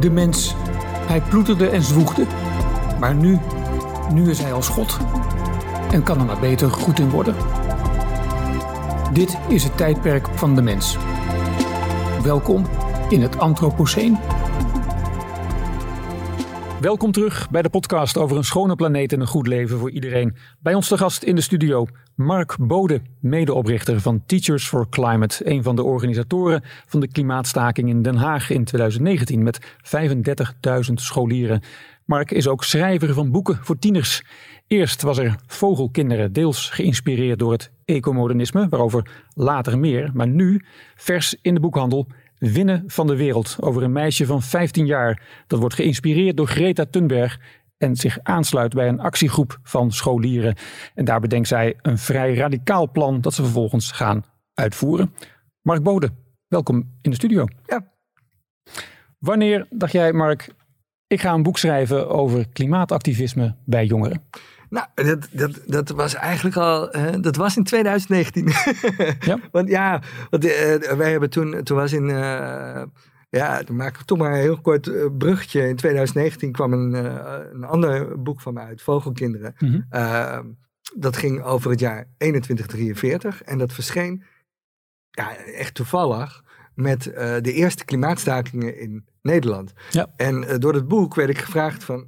De mens, hij ploeterde en zwoegde. Maar nu, nu is hij als God. En kan er maar beter goed in worden. Dit is het tijdperk van de mens. Welkom in het Anthropoceen. Welkom terug bij de podcast over een schone planeet en een goed leven voor iedereen. Bij ons te gast in de studio Mark Bode, medeoprichter van Teachers for Climate, een van de organisatoren van de klimaatstaking in Den Haag in 2019 met 35.000 scholieren. Mark is ook schrijver van boeken voor tieners. Eerst was er Vogelkinderen, deels geïnspireerd door het ecomodernisme, waarover later meer, maar nu vers in de boekhandel Winnen van de wereld over een meisje van 15 jaar. Dat wordt geïnspireerd door Greta Thunberg en zich aansluit bij een actiegroep van scholieren. En daar bedenkt zij een vrij radicaal plan dat ze vervolgens gaan uitvoeren. Mark Bode, welkom in de studio. Ja. Wanneer dacht jij, Mark, ik ga een boek schrijven over klimaatactivisme bij jongeren? Nou, dat, dat, dat was eigenlijk al, uh, dat was in 2019. ja? Want ja, want, uh, wij hebben toen, toen was in, uh, ja, dan maak ik toch maar een heel kort bruggetje. In 2019 kwam een, een ander boek van mij uit, Vogelkinderen. Mm -hmm. dat ging over het jaar 2143 en dat verscheen, ja, echt toevallig, met de eerste klimaatstakingen in Nederland. Ja. En door het boek werd ik gevraagd van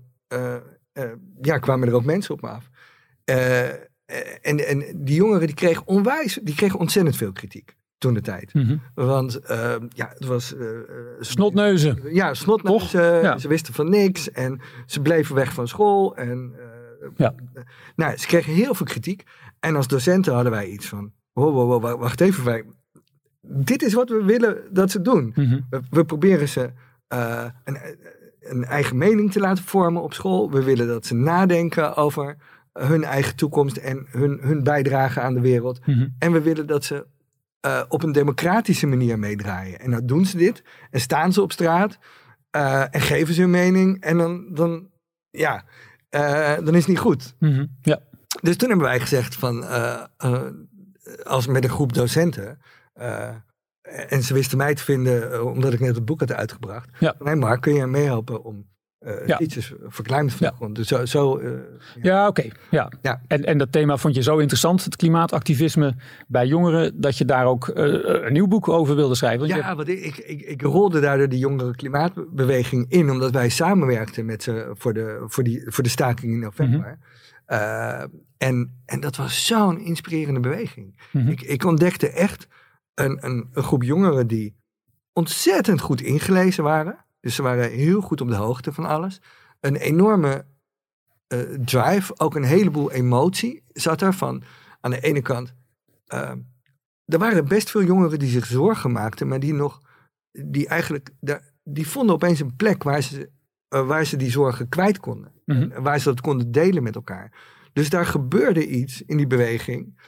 ja, kwamen er ook mensen op me af. Uh, en, en die jongeren die kregen onwijs, die kregen ontzettend veel kritiek toen de tijd. Mm -hmm. Want uh, ja, het was... Uh, snotneuzen. Ja, snotneuzen. Ja. Ze wisten van niks en ze bleven weg van school. En, ja. nou, ze kregen heel veel kritiek. En als docenten hadden wij iets van... Wow, wow, wow, wacht even. Wij, dit is wat we willen dat ze doen. Mm -hmm. we, we, proberen ze een, een eigen mening te laten vormen op school. We willen dat ze nadenken over hun eigen toekomst en hun, hun bijdrage aan de wereld. Mm -hmm. En we willen dat ze uh, op een democratische manier meedraaien. En dan doen ze dit en staan ze op straat uh, en geven ze hun mening. En dan, dan ja, uh, dan is het niet goed. Mm -hmm. ja. Dus toen hebben wij gezegd van, als met een groep docenten en ze wisten mij te vinden omdat ik net het boek had uitgebracht. Ja. Nee, Mark, kun je meehelpen om uh, ja. iets verkleind van ja. Dus zo, zo uh, ja, ja oké. Okay. Ja. ja. En, en dat thema vond je zo interessant, het klimaatactivisme bij jongeren, dat je daar ook uh, een nieuw boek over wilde schrijven. Ja, want ik, ik, ik rolde daardoor de jongere klimaatbeweging in, omdat wij samenwerkten met ze voor de, voor die, voor de staking in november. Mm -hmm. en, en dat was zo'n inspirerende beweging. Mhm. Mm -hmm. ik, ik ontdekte echt een, een, een groep jongeren die ontzettend goed ingelezen waren. Dus ze waren heel goed op de hoogte van alles. Een enorme uh, drive, ook een heleboel emotie zat er van. Aan de ene kant, uh, er waren best veel jongeren die zich zorgen maakten, maar die nog, die eigenlijk, die vonden opeens een plek waar ze, uh, waar ze die zorgen kwijt konden. Mm -hmm. en waar ze dat konden delen met elkaar. Dus daar gebeurde iets in die beweging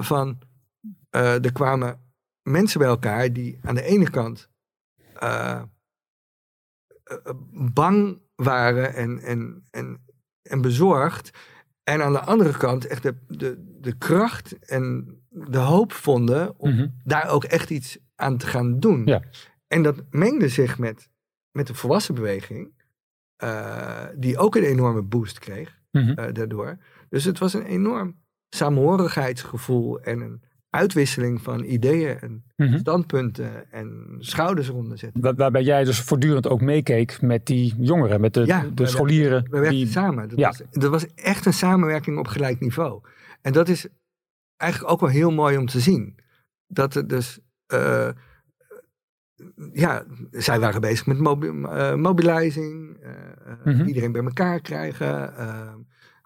van, uh, er kwamen mensen bij elkaar die aan de ene kant uh, bang waren en, en, en, en bezorgd. En aan de andere kant echt de, de, de kracht en de hoop vonden om Mhm. mm -hmm. daar ook echt iets aan te gaan doen. Ja. En dat mengde zich met, met de volwassen beweging, uh, die ook een enorme boost kreeg mm -hmm. uh, daardoor. Dus het was een enorm samenhorigheidsgevoel en een uitwisseling van ideeën en Mhm. mm -hmm. standpunten en schouders eronder zetten. Waar, waarbij jij dus voortdurend ook meekeek met die jongeren, met de, ja, de scholieren. We werkten die... samen. Dat, ja. was, dat was echt een samenwerking op gelijk niveau. En dat is eigenlijk ook wel heel mooi om te zien. Dat er dus... Uh, ja, zij waren bezig met mobi uh, mobilizing, uh, mm -hmm. iedereen bij elkaar krijgen,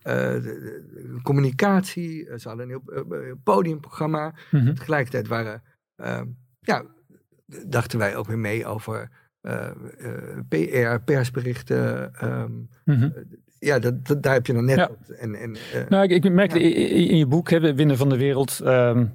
de, de, communicatie. ze hadden een heel podiumprogramma. Mm -hmm. Tegelijkertijd waren, ja, dachten wij ook weer mee over PR, persberichten. Um, mm -hmm. ja, dat, dat, daar heb je dan net. Ja. En, en, nou, ik, ik merkte ja. in, je boek, hè, Winnen van de Wereld. Um,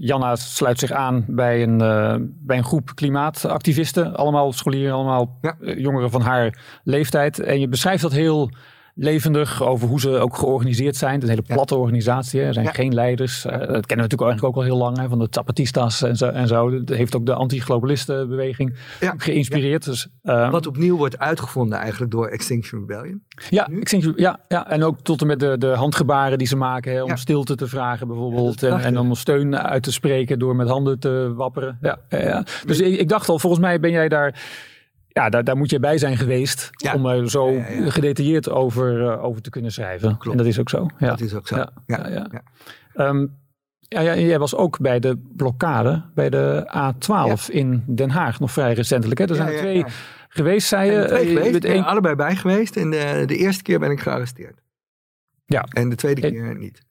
Janna sluit zich aan bij een, uh, bij een groep klimaatactivisten. Allemaal scholieren, allemaal ja. jongeren van haar leeftijd. En je beschrijft dat heel levendig over hoe ze ook georganiseerd zijn. Het is een hele platte organisatie. Hè. Er zijn geen leiders. dat kennen we natuurlijk eigenlijk ook al heel lang. Hè, van de Zapatistas en zo. En zo. Dat heeft ook de anti-globalistenbeweging geïnspireerd. Dus, ehm, Wat opnieuw wordt uitgevonden eigenlijk door Extinction Rebellion. Ja, Extinction, ja, ja, en ook tot en met de, de handgebaren die ze maken. Hè, om stilte te vragen bijvoorbeeld. en, en om steun uit te spreken door met handen te wapperen. Ja, ja. Dus ik, ik dacht al, volgens mij ben jij daar ja, daar, daar moet je bij zijn geweest om er zo gedetailleerd over, uh, over te kunnen schrijven. Klopt. En dat is ook zo. Ja. Dat is ook zo. Ja, ja, um, ja, ja, jij was ook bij de blokkade bij de A12 in Den Haag nog vrij recentelijk. Hè? Er zijn twee geweest, zei je. Twee geweest, je bent allebei bij geweest. En de, de eerste keer ben ik gearresteerd. Ja. En de tweede keer niet.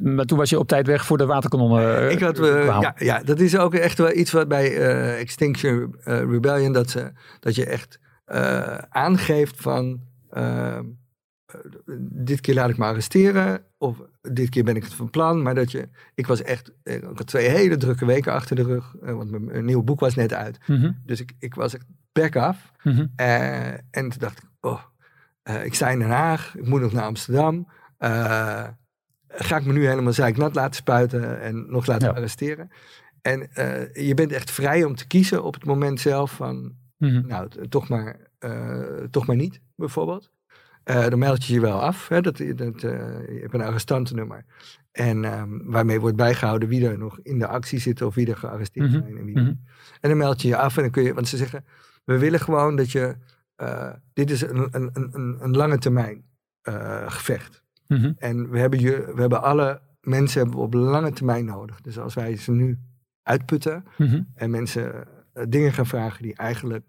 Maar toen was je op tijd weg voor de waterkanonnen. Ik had, uh, ja, ja, dat is ook echt wel iets wat bij uh, Extinction Rebellion, dat, ze, dat je echt aangeeft van ehm, dit keer laat ik me arresteren of dit keer ben ik het van plan. Maar dat je, ik was echt, ik had twee hele drukke weken achter de rug, want mijn, nieuwe boek was net uit. Mhm. Dus ik, ik was echt back af. Mhm. en toen dacht ik, oh, ik sta in Den Haag, ik moet nog naar Amsterdam ga ik me nu helemaal zeiknat laten spuiten en nog laten arresteren. En uh, je bent echt vrij om te kiezen op het moment zelf van, mhm. nou, toch maar, uh, toch maar niet, bijvoorbeeld. Uh, dan meld je je wel af. Hè, dat, dat, je hebt een arrestantennummer. En um, waarmee wordt bijgehouden wie er nog in de actie zit of wie er gearresteerd mhm. zijn. En, wie mm -hmm. en dan meld je je af en dan kun je, want ze zeggen, we willen gewoon dat je, dit is een, een, een, een lange termijn gevecht. Mhm. En we hebben, je, we hebben alle mensen hebben op lange termijn nodig. Dus als wij ze nu uitputten mhm. en mensen eh, dingen gaan vragen die eigenlijk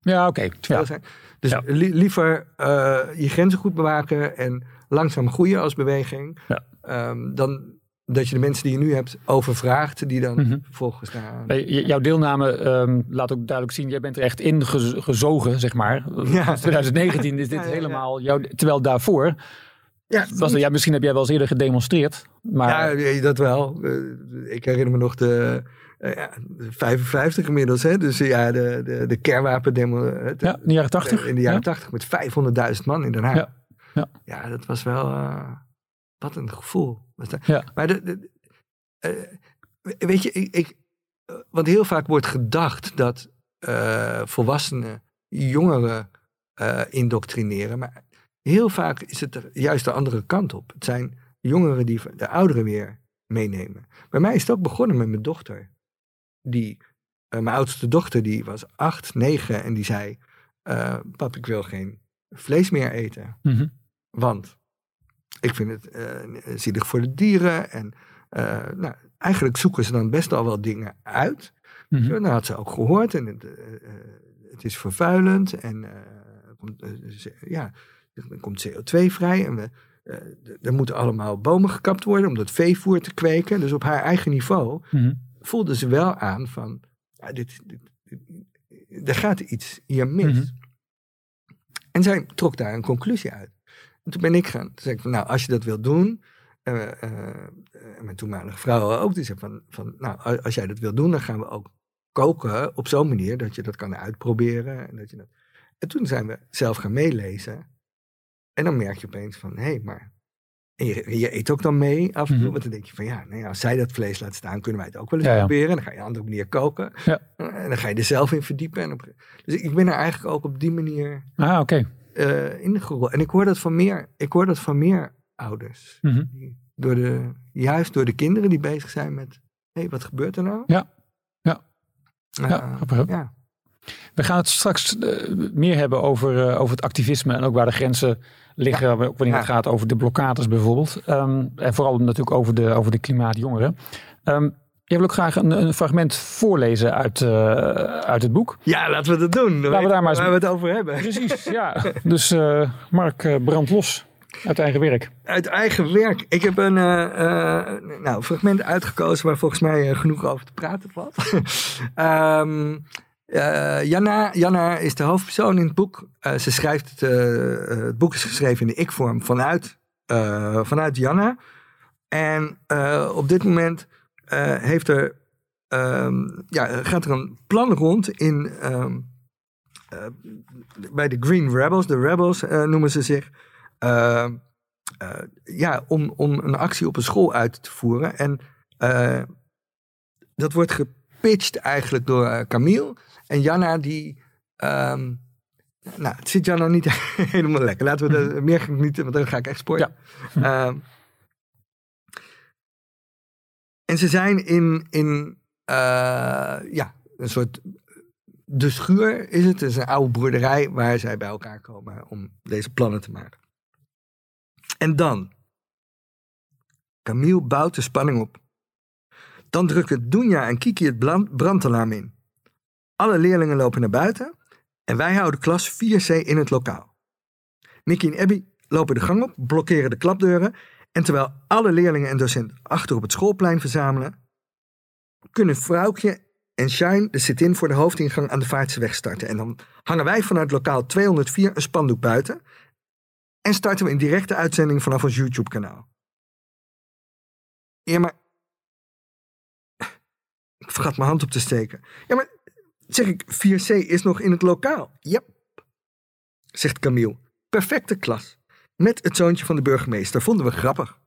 ja, oké. Okay. zijn. Dus liever uh, je grenzen goed bewaken en langzaam groeien als beweging. Ja. Um, dan dat je de mensen die je nu hebt overvraagt, die dan mm vervolgens naar... Jouw deelname um, laat ook duidelijk zien, jij bent er echt in gezogen, zeg maar. Ja. 2019 is dit helemaal jouw... Terwijl daarvoor ja, was, ja, misschien heb jij wel eens eerder gedemonstreerd. Maar... Ja, dat wel. Eh, ik herinner me nog de, uh, ja, 55 inmiddels. Hè? Dus ja, de, de, de kernwapendemo. Ja, in de jaren 80. In de jaren 80 met 500.000 man in Den Haag. Ja, ja. ja dat was wel... Uh, wat een gevoel. Ja. Maar de, de weet je, ik, ik, want heel vaak wordt gedacht dat volwassenen jongeren indoctrineren. Maar Heel vaak is het juist de andere kant op. Het zijn jongeren die de ouderen weer meenemen. Bij mij is het ook begonnen met mijn dochter. Die, uh, mijn oudste dochter, die was acht, negen en die zei: uh, Pap, ik wil geen vlees meer eten. Mhm. Want ik vind het uh, zielig voor de dieren. En nou, eigenlijk zoeken ze dan best al wel dingen uit. Mm -hmm. Dat had ze ook gehoord. En het, het is vervuilend. En ja, dan komt CO2 vrij en we, uh, er moeten allemaal bomen gekapt worden om dat veevoer te kweken. Dus op haar eigen niveau mm voelde ze wel aan van, ja, dit, dit, er gaat iets hier mis. Mhm. En zij trok daar een conclusie uit. En toen ben ik gaan, toen zei ik van, nou, als je dat wilt doen, uh, uh, mijn toenmalige vrouw ook, die zei van, van, nou, als jij dat wilt doen, dan gaan we ook koken op zo'n manier dat je dat kan uitproberen. En, dat je dat... en toen zijn we zelf gaan meelezen. En dan merk je opeens van, hé, hey, maar... En je, je, eet ook dan mee af en toe. Mm Want dan denk je van, ja, nou ja, als zij dat vlees laat staan, kunnen wij het ook wel eens proberen. Dan ga je op een andere manier koken. Ja. En dan ga je er zelf in verdiepen. En op, dus ik ben er eigenlijk ook op die manier ah, okay. uh, ingerold. En ik hoor dat van meer, ik hoor dat van meer ouders. Mm door de, juist door de kinderen die bezig zijn met, hé, hey, wat gebeurt er nou? Ja, ja. Uh, ja, ja. We gaan het straks uh, meer hebben over, uh, over het activisme en ook waar de grenzen liggen. Ja. Ook wanneer het gaat over de blokkades bijvoorbeeld. Um, en vooral natuurlijk over de, over de klimaatjongeren. Um, je wil ook graag een, een fragment voorlezen uit, uh, uit het boek. Ja, laten we dat doen. Laten we daar maar eens... Waar we het over hebben. Precies, ja. Dus Mark, brand los. Uit eigen werk? Uit eigen werk. Ik heb een uh, uh, nou, fragment uitgekozen waar volgens mij genoeg over te praten valt. um, Uh, Janna, Janna is de hoofdpersoon in het boek. Uh, ze schrijft het, uh, het boek is geschreven in de ik-vorm vanuit, vanuit Janna. En op dit moment heeft er, um, ja, gaat er een plan rond in, um, bij de Green Rebels. De Rebels noemen ze zich. ja, om, om een actie op een school uit te voeren. En dat wordt gepitcht eigenlijk door Camille. En Janna die... Ehm, nou, het zit Janna niet helemaal lekker. Laten we dat meer niet, want dan ga ik echt spoilen. Ja. Ehm, en ze zijn in, in ja, een soort de schuur is het. Het is een oude boerderij waar zij bij elkaar komen om deze plannen te maken. En dan. Camille bouwt de spanning op. Dan drukken Dunja en Kiki het brandalarm in. Alle leerlingen lopen naar buiten en wij houden klas 4C in het lokaal. Nicky en Abby lopen de gang op, blokkeren de klapdeuren en terwijl alle leerlingen en docenten achter op het schoolplein verzamelen, kunnen Vrouwtje en Shine de sit-in voor de hoofdingang aan de Vaartseweg starten. En dan hangen wij vanuit lokaal 204 een spandoek buiten en starten we een directe uitzending vanaf ons YouTube-kanaal. Ja, maar. Ik vergat mijn hand op te steken. Ja, maar. Zeg ik, 4C is nog in het lokaal. Yep. Zegt Camille. Perfecte klas. Met het zoontje van de burgemeester. Vonden we grappig.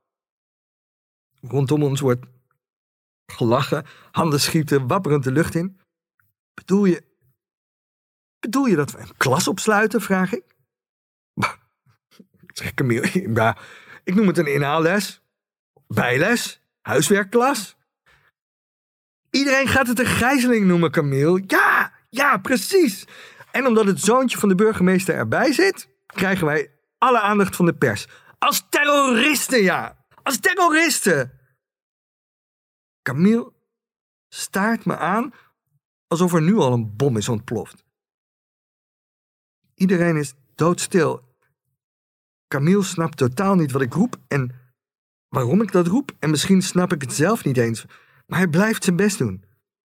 Rondom ons wordt gelachen, handen schieten wapperend de lucht in. Bedoel je. Bedoel je dat we een klas opsluiten? vraag ik. Zeg Camille, ja, ik noem het een inhaalles, bijles, huiswerkklas. Iedereen gaat het een gijzeling noemen, Camille. Ja, ja, precies. En omdat het zoontje van de burgemeester erbij zit, krijgen wij alle aandacht van de pers. Als terroristen, ja. Als terroristen. Camille staart me aan alsof er nu al een bom is ontploft. Iedereen is doodstil Camille snapt totaal niet wat ik roep en waarom ik dat roep. En misschien snap ik het zelf niet eens. Maar hij blijft zijn best doen.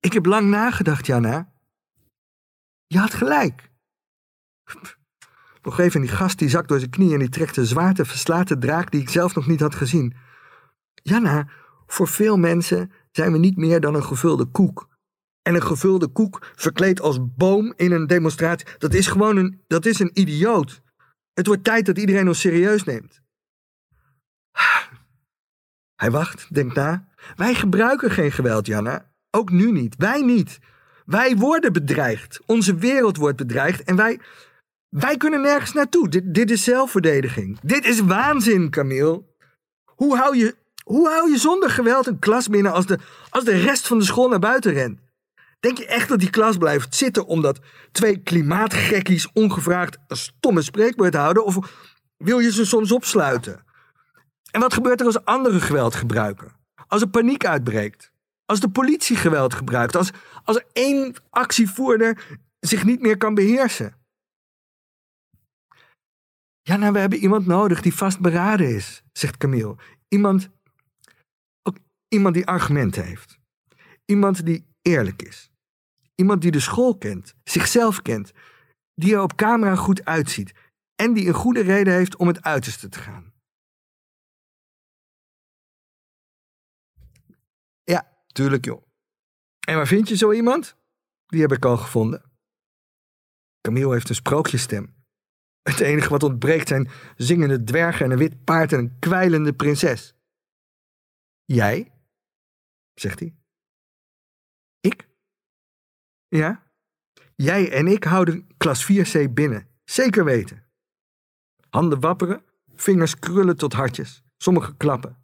Ik heb lang nagedacht, Jana. Je had gelijk. Nog even die gast die zakt door zijn knie en die trekt een zwaarte verslaten draak die ik zelf nog niet had gezien. Jana, voor veel mensen zijn we niet meer dan een gevulde koek. En een gevulde koek verkleed als boom in een demonstratie, dat is gewoon een, dat is een idioot. Het wordt tijd dat iedereen ons serieus neemt. Hij wacht, denkt na. Wij gebruiken geen geweld, Janna. Ook nu niet. Wij niet. Wij worden bedreigd. Onze wereld wordt bedreigd en wij. Wij kunnen nergens naartoe. Dit, dit is zelfverdediging. Dit is waanzin, Camille. Hoe hou, je, hoe hou je zonder geweld een klas binnen als de, als de rest van de school naar buiten rent? Denk je echt dat die klas blijft zitten omdat twee klimaatgekkies ongevraagd een stomme spreekwoord houden? Of wil je ze soms opsluiten? En wat gebeurt er als anderen geweld gebruiken? Als er paniek uitbreekt? Als de politie geweld gebruikt? Als, als één actievoerder zich niet meer kan beheersen? Ja, nou, we hebben iemand nodig die vastberaden is, zegt Camille. Iemand, ook iemand die argumenten heeft. Iemand die eerlijk is. Iemand die de school kent, zichzelf kent, die er op camera goed uitziet en die een goede reden heeft om het uiterste te gaan. Tuurlijk joh. En waar vind je zo iemand? Die heb ik al gevonden. Camille heeft een sprookjestem. Het enige wat ontbreekt zijn zingende dwergen en een wit paard en een kwijlende prinses. Jij? zegt hij. Ik? Ja? Jij en ik houden klas 4C binnen. Zeker weten. Handen wapperen, vingers krullen tot hartjes. Sommige klappen.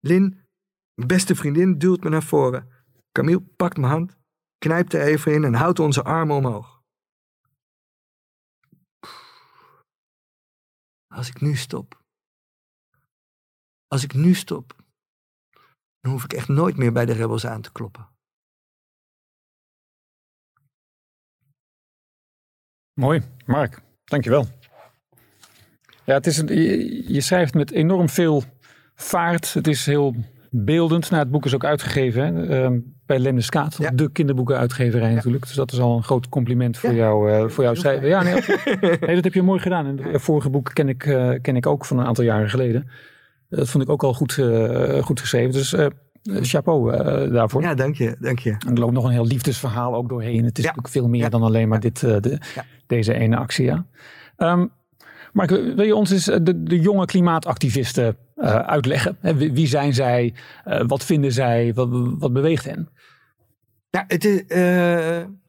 Lin, beste vriendin, duwt me naar voren. Camille pakt mijn hand, knijpt er even in en houdt onze armen omhoog. Als ik nu stop. Als ik nu stop. Dan hoef ik echt nooit meer bij de rebels aan te kloppen. Mooi, Mark. Dankjewel. Ja, het is een, je, schrijft met enorm veel vaart. Het is heel beeldend. Nou, het boek is ook uitgegeven hè? Uh, bij Lemneskaat, ja. de kinderboekenuitgeverij natuurlijk. Dus dat is al een groot compliment voor jou, uh, voor jouw schrijven. Ja, nee, nee, dat heb je mooi gedaan. En het vorige boek ken ik, uh, ken ik ook van een aantal jaren geleden. Dat vond ik ook al goed, uh, goed geschreven. Dus eh, chapeau daarvoor. Ja, dank je, dank je. En er loopt nog een heel liefdesverhaal ook doorheen. Het is natuurlijk veel meer dan alleen maar dit, de, deze ene actie. Ja. Um, Mark, wil je ons eens de, de jonge klimaatactivisten uitleggen? Wie zijn zij? wat vinden zij? Wat, wat beweegt hen? Nou, het, is,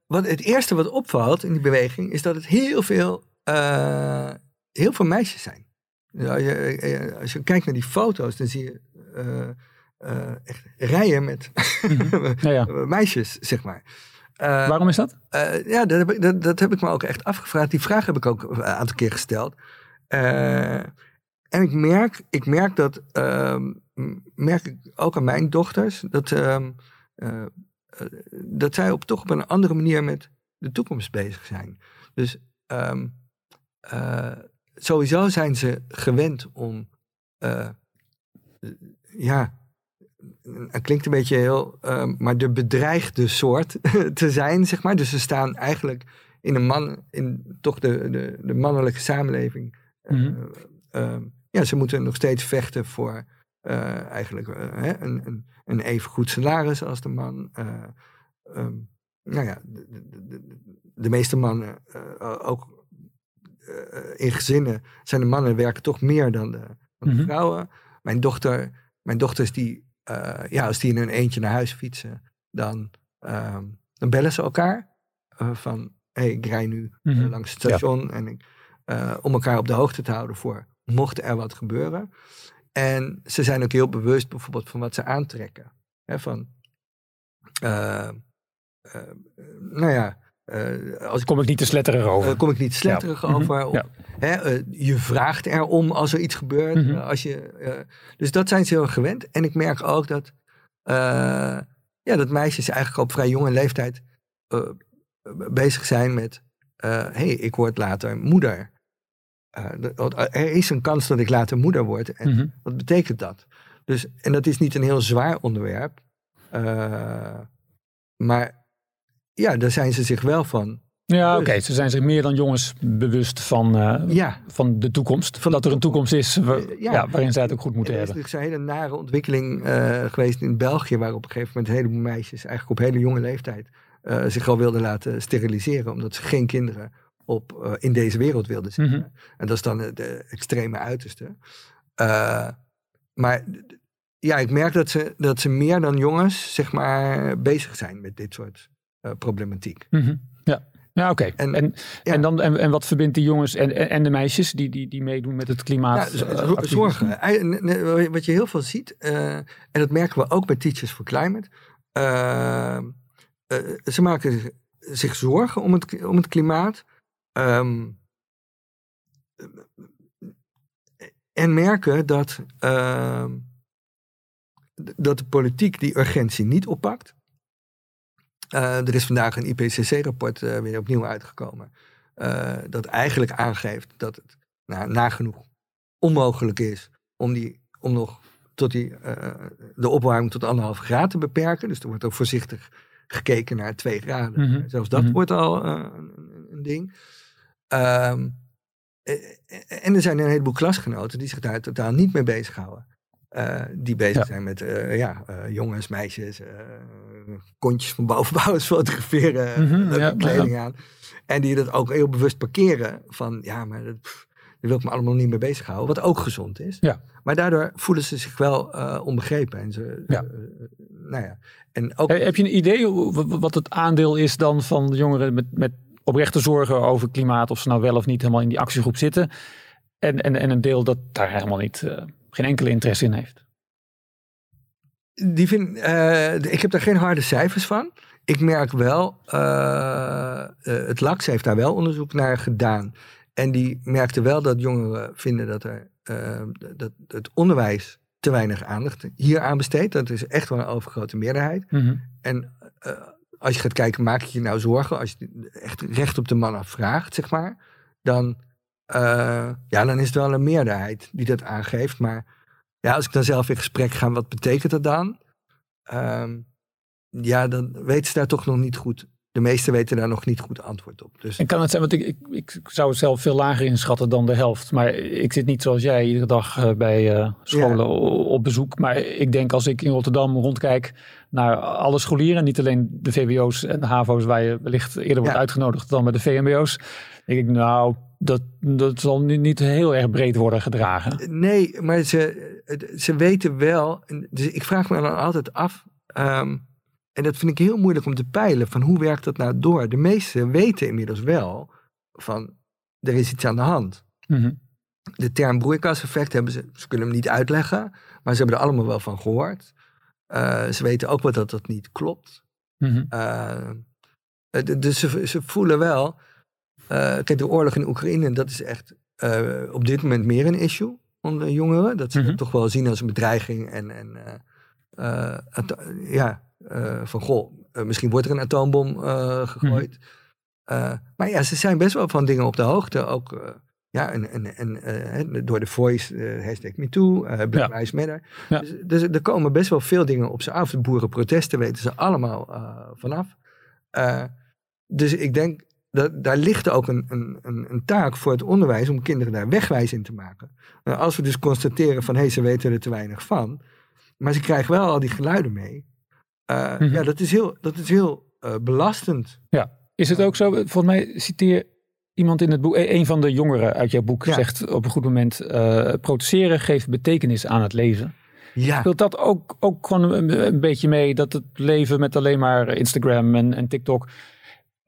wat, het eerste wat opvalt in die beweging is dat het heel veel, heel veel meisjes zijn. Als je, als je kijkt naar die foto's, dan zie je echt rijen met mhm. ja, meisjes, zeg maar. Uh, Waarom is dat? Uh, ja, dat heb, ik, dat, dat, heb ik me ook echt afgevraagd. Die vraag heb ik ook een aantal keer gesteld. en ik merk, ik merk dat, ehm, merk ik ook aan mijn dochters, dat, um, dat zij op, toch op een andere manier met de toekomst bezig zijn. Dus um, sowieso zijn ze gewend om, ja, het klinkt een beetje heel, uh, maar de bedreigde soort te zijn, zeg maar. Dus ze staan eigenlijk in een man, in toch de, de, de mannelijke samenleving. Mm ja, ze moeten nog steeds vechten voor uh, eigenlijk uh, een, een, een even goed salaris als de man. Um, nou ja, de, de, de meeste mannen, ook in gezinnen, zijn de mannen werken toch meer dan de, dan de mhm. vrouwen. Mijn dochter, mijn dochters die uh, ja, als die in hun eentje naar huis fietsen, dan, uh, dan bellen ze elkaar. Uh, van, hey, ik rij nu mm -hmm. langs het station. En ik, om elkaar op de hoogte te houden voor, mocht er wat gebeuren. En ze zijn ook heel bewust bijvoorbeeld van wat ze aantrekken. Hè, van, nou ja, uh, als kom ik niet te sletterig over? Uh, kom ik niet te sletterig ja. over? Mhm. hè, uh, je vraagt erom als er iets gebeurt. Mm -hmm. als je, dus dat zijn ze heel gewend. En ik merk ook dat, ja, dat meisjes eigenlijk op vrij jonge leeftijd bezig zijn met... hé, hey, ik word later moeder. er is een kans dat ik later moeder word. En mm -hmm. wat betekent dat? Dus, en dat is niet een heel zwaar onderwerp. maar ja, daar zijn ze zich wel van. Ja, oké. Ze zijn zich meer dan jongens bewust van, uh, ja. van de toekomst. Van dat er een toekomst is ja. waarin zij het ook goed moeten hebben. Er is een hele nare ontwikkeling uh, geweest in België, waar op een gegeven moment een heleboel meisjes, eigenlijk op hele jonge leeftijd, uh, zich al wilden laten steriliseren, omdat ze geen kinderen op, in deze wereld wilden zetten. Mm -hmm. En dat is dan de extreme uiterste. maar ja, ik merk dat ze, dat ze meer dan jongens, zeg maar, bezig zijn met dit soort problematiek. Mm -hmm. Ja. Ja, oké. En, en, ja. en, dan, en, en wat verbindt die jongens en, en de meisjes die, die, die meedoen met het klimaat? Ja, uh, zorgen. Wat je heel veel ziet, uh, en dat merken we ook bij Teachers for Climate. ze maken zich zorgen om het, om het klimaat. Um, en merken dat, uh, dat de politiek die urgentie niet oppakt. Uh, er is vandaag een IPCC-rapport uh, weer opnieuw uitgekomen. Uh, dat eigenlijk aangeeft dat het nou, nagenoeg onmogelijk is om, die, om nog tot die, de opwarming tot anderhalve graad te beperken. Dus er wordt ook voorzichtig gekeken naar twee graden. Mm -hmm. Zelfs dat mm -hmm. wordt al een, een, ding. Um, en er zijn een heleboel klasgenoten die zich daar totaal niet mee bezighouden. Uh, die bezig zijn met uh, ja, uh, jongens, meisjes, kontjes van bovenbouwers fotograferen, mm -hmm, kleding aan. En die dat ook heel bewust parkeren van ja, maar dat, pff, daar wil ik me allemaal niet mee bezighouden. Wat ook gezond is. Ja. Maar daardoor voelen ze zich wel onbegrepen. En ze, ja. nou ja. En ook, Heb je een idee wat het aandeel is dan van de jongeren met, met oprechte zorgen over klimaat, of ze nou wel of niet helemaal in die actiegroep zitten? En, en, en een deel dat daar helemaal niet geen enkele interesse in heeft? Die vind, uh, ik heb daar geen harde cijfers van. Ik merk wel, uh, het LAX heeft daar wel onderzoek naar gedaan. En die merkte wel dat jongeren vinden dat, er, dat het onderwijs te weinig aandacht hier aan besteedt. Dat is echt wel een overgrote meerderheid. Mm -hmm. En als je gaat kijken, maak je je nou zorgen, als je echt recht op de man afvraagt, zeg maar, dan uh, ja, dan is het wel een meerderheid die dat aangeeft. Maar ja, als ik dan zelf in gesprek ga, wat betekent dat dan? Um, ja, dan weten ze daar toch nog niet goed. De meesten weten daar nog niet goed antwoord op. Dus. En kan het zijn, want ik, ik, ik zou het zelf veel lager inschatten dan de helft. Maar ik zit niet zoals jij iedere dag uh, bij uh, scholen ja. op bezoek. Maar ik denk als ik in Rotterdam rondkijk naar alle scholieren, niet alleen de VWO's en de HAVO's waar je wellicht eerder wordt ja. uitgenodigd dan bij de VMBO's. denk ik, nou, dat, dat zal nu niet heel erg breed worden gedragen. Nee, maar ze, ze weten wel. Dus ik vraag me dan altijd af. Ehm, en dat vind ik heel moeilijk om te peilen. Van hoe werkt dat nou door? De meesten weten inmiddels wel van er is iets aan de hand. Mhm. De term broeikaseffect hebben ze, ze kunnen hem niet uitleggen, maar ze hebben er allemaal wel van gehoord. Uh, ze weten ook wel dat dat niet klopt. Mm dus ze, ze voelen wel. Uh, kijk, de oorlog in Oekraïne, dat is echt op dit moment meer een issue onder jongeren. Dat ze mm toch wel zien als een bedreiging. En, en ja, van goh, misschien wordt er een atoombom gegooid. Mhm. maar ja, ze zijn best wel van dingen op de hoogte. Ook ja, en, en, en uh, door de voice, uh, hashtag MeToo, uh, Black Lives Matter. Ja. Dus, dus, er komen best wel veel dingen op ze af. De boerenprotesten weten ze allemaal vanaf. dus ik denk, dat, daar ligt ook een, een, een, taak voor het onderwijs om kinderen daar wegwijs in te maken. als we dus constateren van, hé, hey, ze weten er te weinig van. Maar ze krijgen wel al die geluiden mee. Mhm. Ja, dat is heel, dat is heel belastend. Ja, is het ook zo, volgens mij citeer iemand in het boek, een van de jongeren uit jouw boek, zegt op een goed moment: uh, protesteren geeft betekenis aan het leven. Ja. Speelt dat ook, ook gewoon een, beetje mee dat het leven met alleen maar Instagram en, en TikTok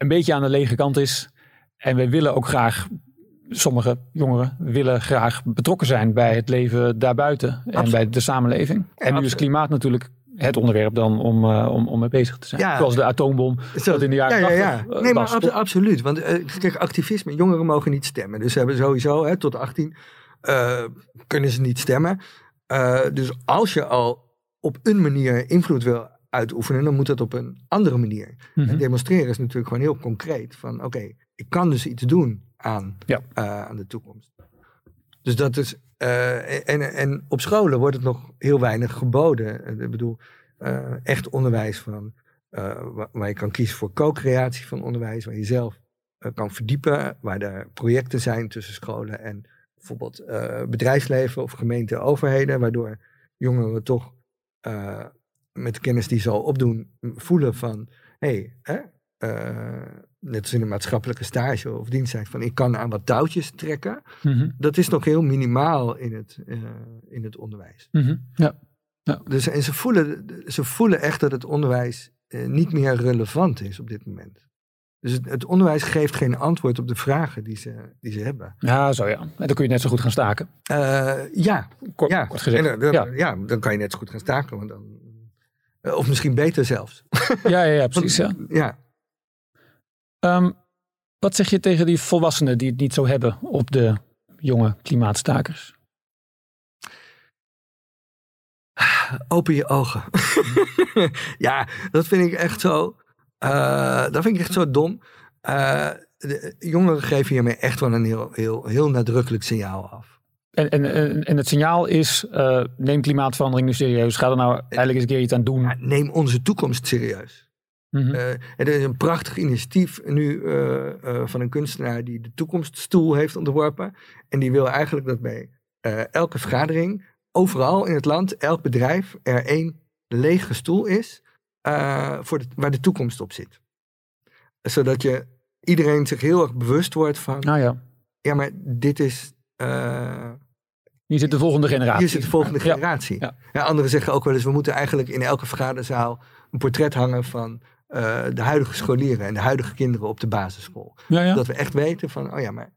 een beetje aan de lege kant is? En we willen ook graag, sommige jongeren willen graag betrokken zijn bij het leven daarbuiten en bij de samenleving. En nu is klimaat natuurlijk het onderwerp dan om, uh, om, om mee bezig te zijn. Zoals de atoombom, Zo, dat in de jaren ja, ja, ja. Eh, nee, maar absoluut. Want uh, kijk, activisme, jongeren mogen niet stemmen. Dus ze hebben sowieso, hè, tot 18 uh, kunnen ze niet stemmen. dus als je al op een manier invloed wil uitoefenen, dan moet dat op een andere manier. En mhm. demonstreren is natuurlijk gewoon heel concreet. Van oké, ik kan dus iets doen aan, aan de toekomst. Dus dat is uh, en, en op scholen wordt het nog heel weinig geboden. Ik bedoel, uh, echt onderwijs van, waar, je kan kiezen voor co-creatie van onderwijs, waar je zelf kan verdiepen, waar er projecten zijn tussen scholen en bijvoorbeeld bedrijfsleven of gemeente overheden, waardoor jongeren toch met de kennis die ze al opdoen voelen van, hé, hey, net als in een maatschappelijke stage of dienst zijn, van ik kan aan wat touwtjes trekken. Mhm. Dat is nog heel minimaal in het, uh, in het onderwijs. Mhm. ja. ja. Dus, en ze voelen, ze voelen echt dat het onderwijs uh, niet meer relevant is op dit moment. Dus het, het, onderwijs geeft geen antwoord op de vragen die ze, die ze hebben. Ja, zo ja. En dan kun je net zo goed gaan staken. Ja. Kort, ja. kort gezegd. Dan, ja. ja. dan kan je net zo goed gaan staken. Want dan, of misschien beter zelfs. Ja, ja, ja precies. Ja. ja. Um, wat zeg je tegen die volwassenen die het niet zo hebben op de jonge klimaatstakers? Open je ogen. ja, dat vind ik echt zo. Uh, dat vind ik echt zo dom. Uh, de jongeren geven hiermee echt wel een heel, heel, heel nadrukkelijk signaal af. En, en, en het signaal is: uh, neem klimaatverandering nu serieus. Ga er nou eigenlijk eens een keer iets aan doen. Ja, neem onze toekomst serieus. Mm er is een prachtig initiatief nu eh, eh, van een kunstenaar die de toekomststoel heeft ontworpen. En die wil eigenlijk dat bij elke vergadering, overal in het land, elk bedrijf, er één lege stoel is voor de, waar de toekomst op zit. Zodat je iedereen zich heel erg bewust wordt van. Nou ja. Ja, maar dit is. Hier zit de volgende generatie. Hier zit de volgende generatie. Ja. ja. anderen zeggen ook wel eens: we moeten eigenlijk in elke vergaderzaal een portret hangen van uh, de huidige scholieren en de huidige kinderen op de basisschool. Dat we echt weten van, oh ja, maar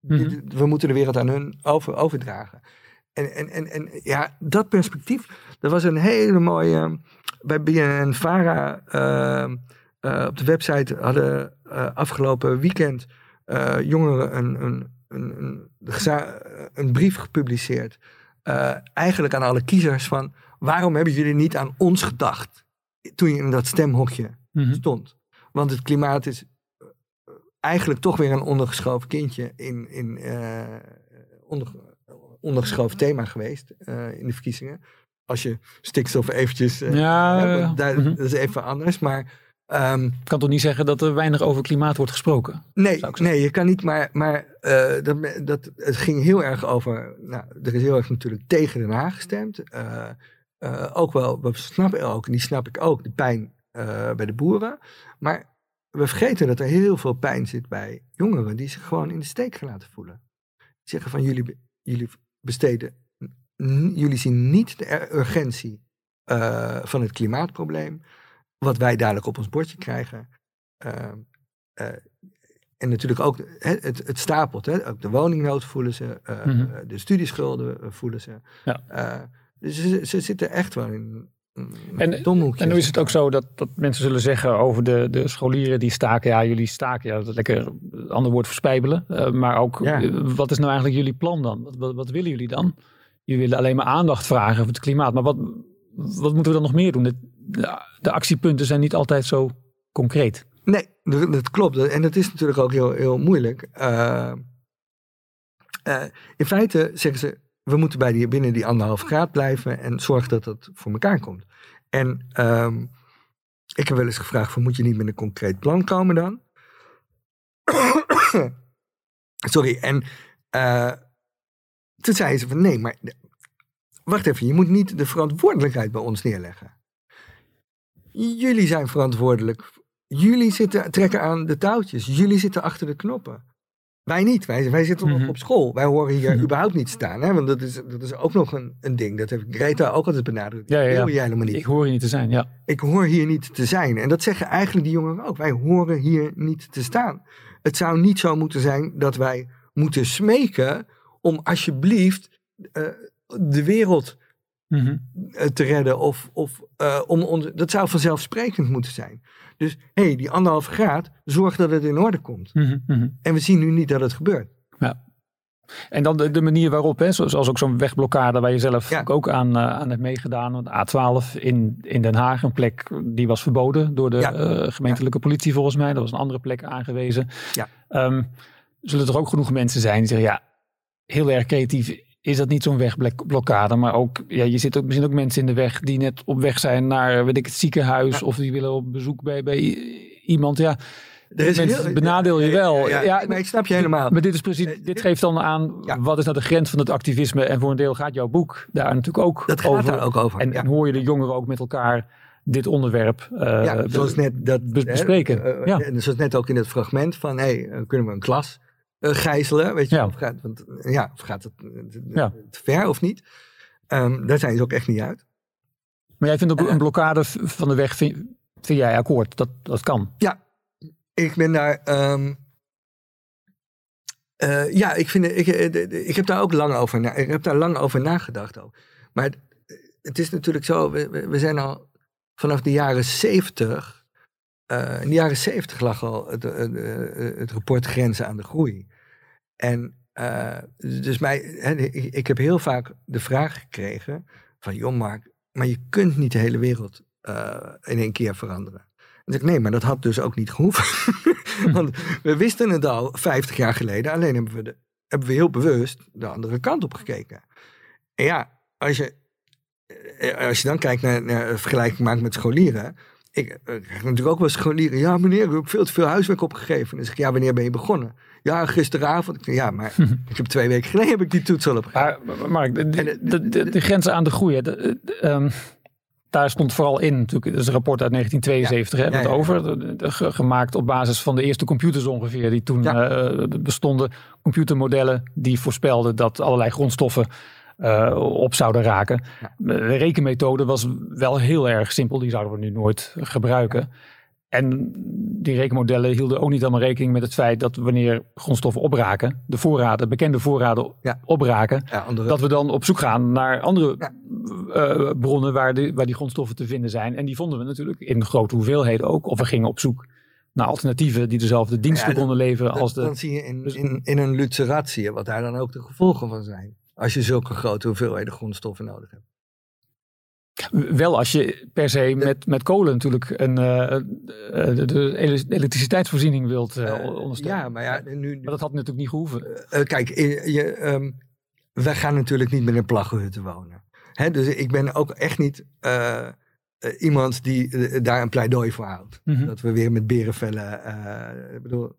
mhm. we moeten de wereld aan hun over, overdragen. En, en, en, en ja, dat perspectief, dat was een hele mooie. Bij BNN-Vara uh, uh, op de website hadden afgelopen weekend jongeren een, een, een, een, een brief gepubliceerd. eigenlijk aan alle kiezers van waarom hebben jullie niet aan ons gedacht? toen je in dat stemhokje mhm. stond. Want het klimaat is eh, eigenlijk toch weer een ondergeschoven kindje in, in uh, onder, ondergeschoven thema geweest uh, in de verkiezingen. Als je stikstof eventjes... Ja, daar, mhm. dat is even anders, maar... Um, kan toch niet zeggen dat er weinig over klimaat wordt gesproken? Nee, nee je kan niet, maar, maar uh, dat, dat, het ging heel erg over... Nou, er is heel erg natuurlijk tegen Den Haag gestemd. Uh, uh, ook wel, we snappen ook, en die snap ik ook, de pijn bij de boeren. Maar we vergeten dat er heel veel pijn zit bij jongeren die zich gewoon in de steek gelaten voelen. Die zeggen van jullie, jullie besteden, jullie zien niet de urgentie van het klimaatprobleem, wat wij dadelijk op ons bordje krijgen. Uh, uh, en natuurlijk ook het, het stapelt. Hè? Ook de woningnood voelen ze, mm de studieschulden voelen ze. Ja. dus ze, ze, zitten echt wel in, en, en nu is het ook zo dat, dat mensen zullen zeggen over de, de scholieren die staken. Ja, jullie staken, ja, dat lekker ander woord verspijbelen. Maar ook, wat is nou eigenlijk jullie plan dan? Wat, wat, wat, willen jullie dan? Jullie willen alleen maar aandacht vragen voor het klimaat. Maar wat, wat moeten we dan nog meer doen? De, de, actiepunten zijn niet altijd zo concreet. Nee, dat, klopt. En dat is natuurlijk ook heel, heel moeilijk. Uh, uh, in feite zeggen ze, we moeten bij die, binnen die anderhalf graad blijven en zorgen dat dat voor elkaar komt. En um, ik heb wel eens gevraagd: van, moet je niet met een concreet plan komen dan? Sorry, en uh, toen zeiden ze van nee, maar wacht even, je moet niet de verantwoordelijkheid bij ons neerleggen. Jullie zijn verantwoordelijk. Jullie zitten, trekken aan de touwtjes. Jullie zitten achter de knoppen. Wij niet. Wij, wij zitten nog mhm. op school. Wij horen hier mhm. überhaupt niet staan. Hè? Want dat is, dat is ook nog een, een ding. Dat heeft Greta ook altijd benadrukt. Ja, ja, ja. Hoor jij helemaal niet. Ik hoor hier niet te zijn, ja. Ik hoor hier niet te zijn. En dat zeggen eigenlijk die jongeren ook. Wij horen hier niet te staan. Het zou niet zo moeten zijn dat wij moeten smeken om alsjeblieft uh, de wereld mhm. eh, te redden. Of, of uh, om ons, dat zou vanzelfsprekend moeten zijn. Dus hé, hey, die anderhalve graad, zorg dat het in orde komt. Mhm, mhm. En we zien nu niet dat het gebeurt. Ja. En dan de, de manier waarop, hè, zoals ook zo'n wegblokkade waar je zelf ook aan, uh, aan hebt meegedaan. A12 in, in Den Haag, een plek die was verboden door de ja. gemeentelijke politie volgens mij. Dat was een andere plek aangewezen. Ja. Um, zullen er ook genoeg mensen zijn die zeggen, ja, heel erg creatief is dat niet zo'n wegblokkade. Maar ook, ja, je zit ook misschien ook mensen in de weg die net op weg zijn naar weet ik, het ziekenhuis. Of die willen op bezoek bij, bij iemand. Ja, er is heel, benadeel je wel. Ja, ja, maar ik snap je helemaal. Maar dit is precies, eh, dit geeft dan aan wat is nou de grens van het activisme. En voor een deel gaat jouw boek daar natuurlijk ook dat over. gaat daar ook over. En, en, hoor je de jongeren ook met elkaar dit onderwerp uh, zoals net dat, bespreken. Uh, ja. En zoals net ook in het fragment van, hey, kunnen we een klas uh, gijzelen. Weet je, ja. of, gaat, want, ja, of gaat het ja. te ver of niet? Um, daar zijn ze ook echt niet uit. Maar jij vindt ook uh, een blokkade van de weg, vind, vind, jij akkoord? Dat, dat kan? Ja, ik ben daar. Um, uh, ja, ik, vind, ik, ik heb daar ook lang over, na, ik heb daar lang over nagedacht. Ook. Maar het, het is natuurlijk zo, we, we zijn al vanaf de jaren zeventig uh, in de jaren zeventig lag al het, het, rapport Grenzen aan de Groei. En uh, dus mij, ik, heb heel vaak de vraag gekregen van, joh Mark, maar je kunt niet de hele wereld uh, in één keer veranderen. En ik nee, maar dat had dus ook niet gehoeven. Want we wisten het al 50 jaar geleden, alleen hebben we, de, hebben we heel bewust de andere kant op gekeken. En ja, als je, als je dan kijkt naar, naar vergelijking maakt met scholieren, ik, ik krijg natuurlijk ook wel scholieren. Ja, meneer, u hebt veel te veel huiswerk opgegeven. En dan zeg ik, ja, wanneer ben je begonnen? Ja, gisteravond. Ja, maar ik heb twee weken geleden heb ik die toets al opgegeven. Maar, Mark, de, de, de, de, grenzen aan de groei, um, daar stond vooral in, natuurlijk, dat is een rapport uit 1972 ja. hè, ja, over, gemaakt op basis van de eerste computers ongeveer, die toen uh, bestonden. Computermodellen die voorspelden dat allerlei grondstoffen uh, op zouden raken. De rekenmethode was wel heel erg simpel, die zouden we nu nooit gebruiken. En die rekenmodellen hielden ook niet allemaal rekening met het feit dat wanneer grondstoffen opraken, de voorraden, bekende voorraden ja. opraken, ja, dat we dan op zoek gaan naar andere uh, bronnen waar, die, waar die grondstoffen te vinden zijn. En die vonden we natuurlijk in grote hoeveelheden ook. Of we gingen op zoek naar alternatieven die dezelfde diensten konden leveren als de. Dan zie je in, dus- in, in een luceratie wat daar dan ook de gevolgen van zijn. Als je zulke grote hoeveelheden grondstoffen nodig hebt. Wel als je per se met, met kolen natuurlijk een, uh, de, elektriciteitsvoorziening wilt uh, ondersteunen. Ja, maar, ja, nu, maar dat had natuurlijk niet gehoeven. kijk, je, um, wij gaan natuurlijk niet met een plaggenhutten wonen. Hè, dus ik ben ook echt niet iemand die daar een pleidooi voor houdt. Mhm. Dat we weer met berenvellen. Uh, bedoel,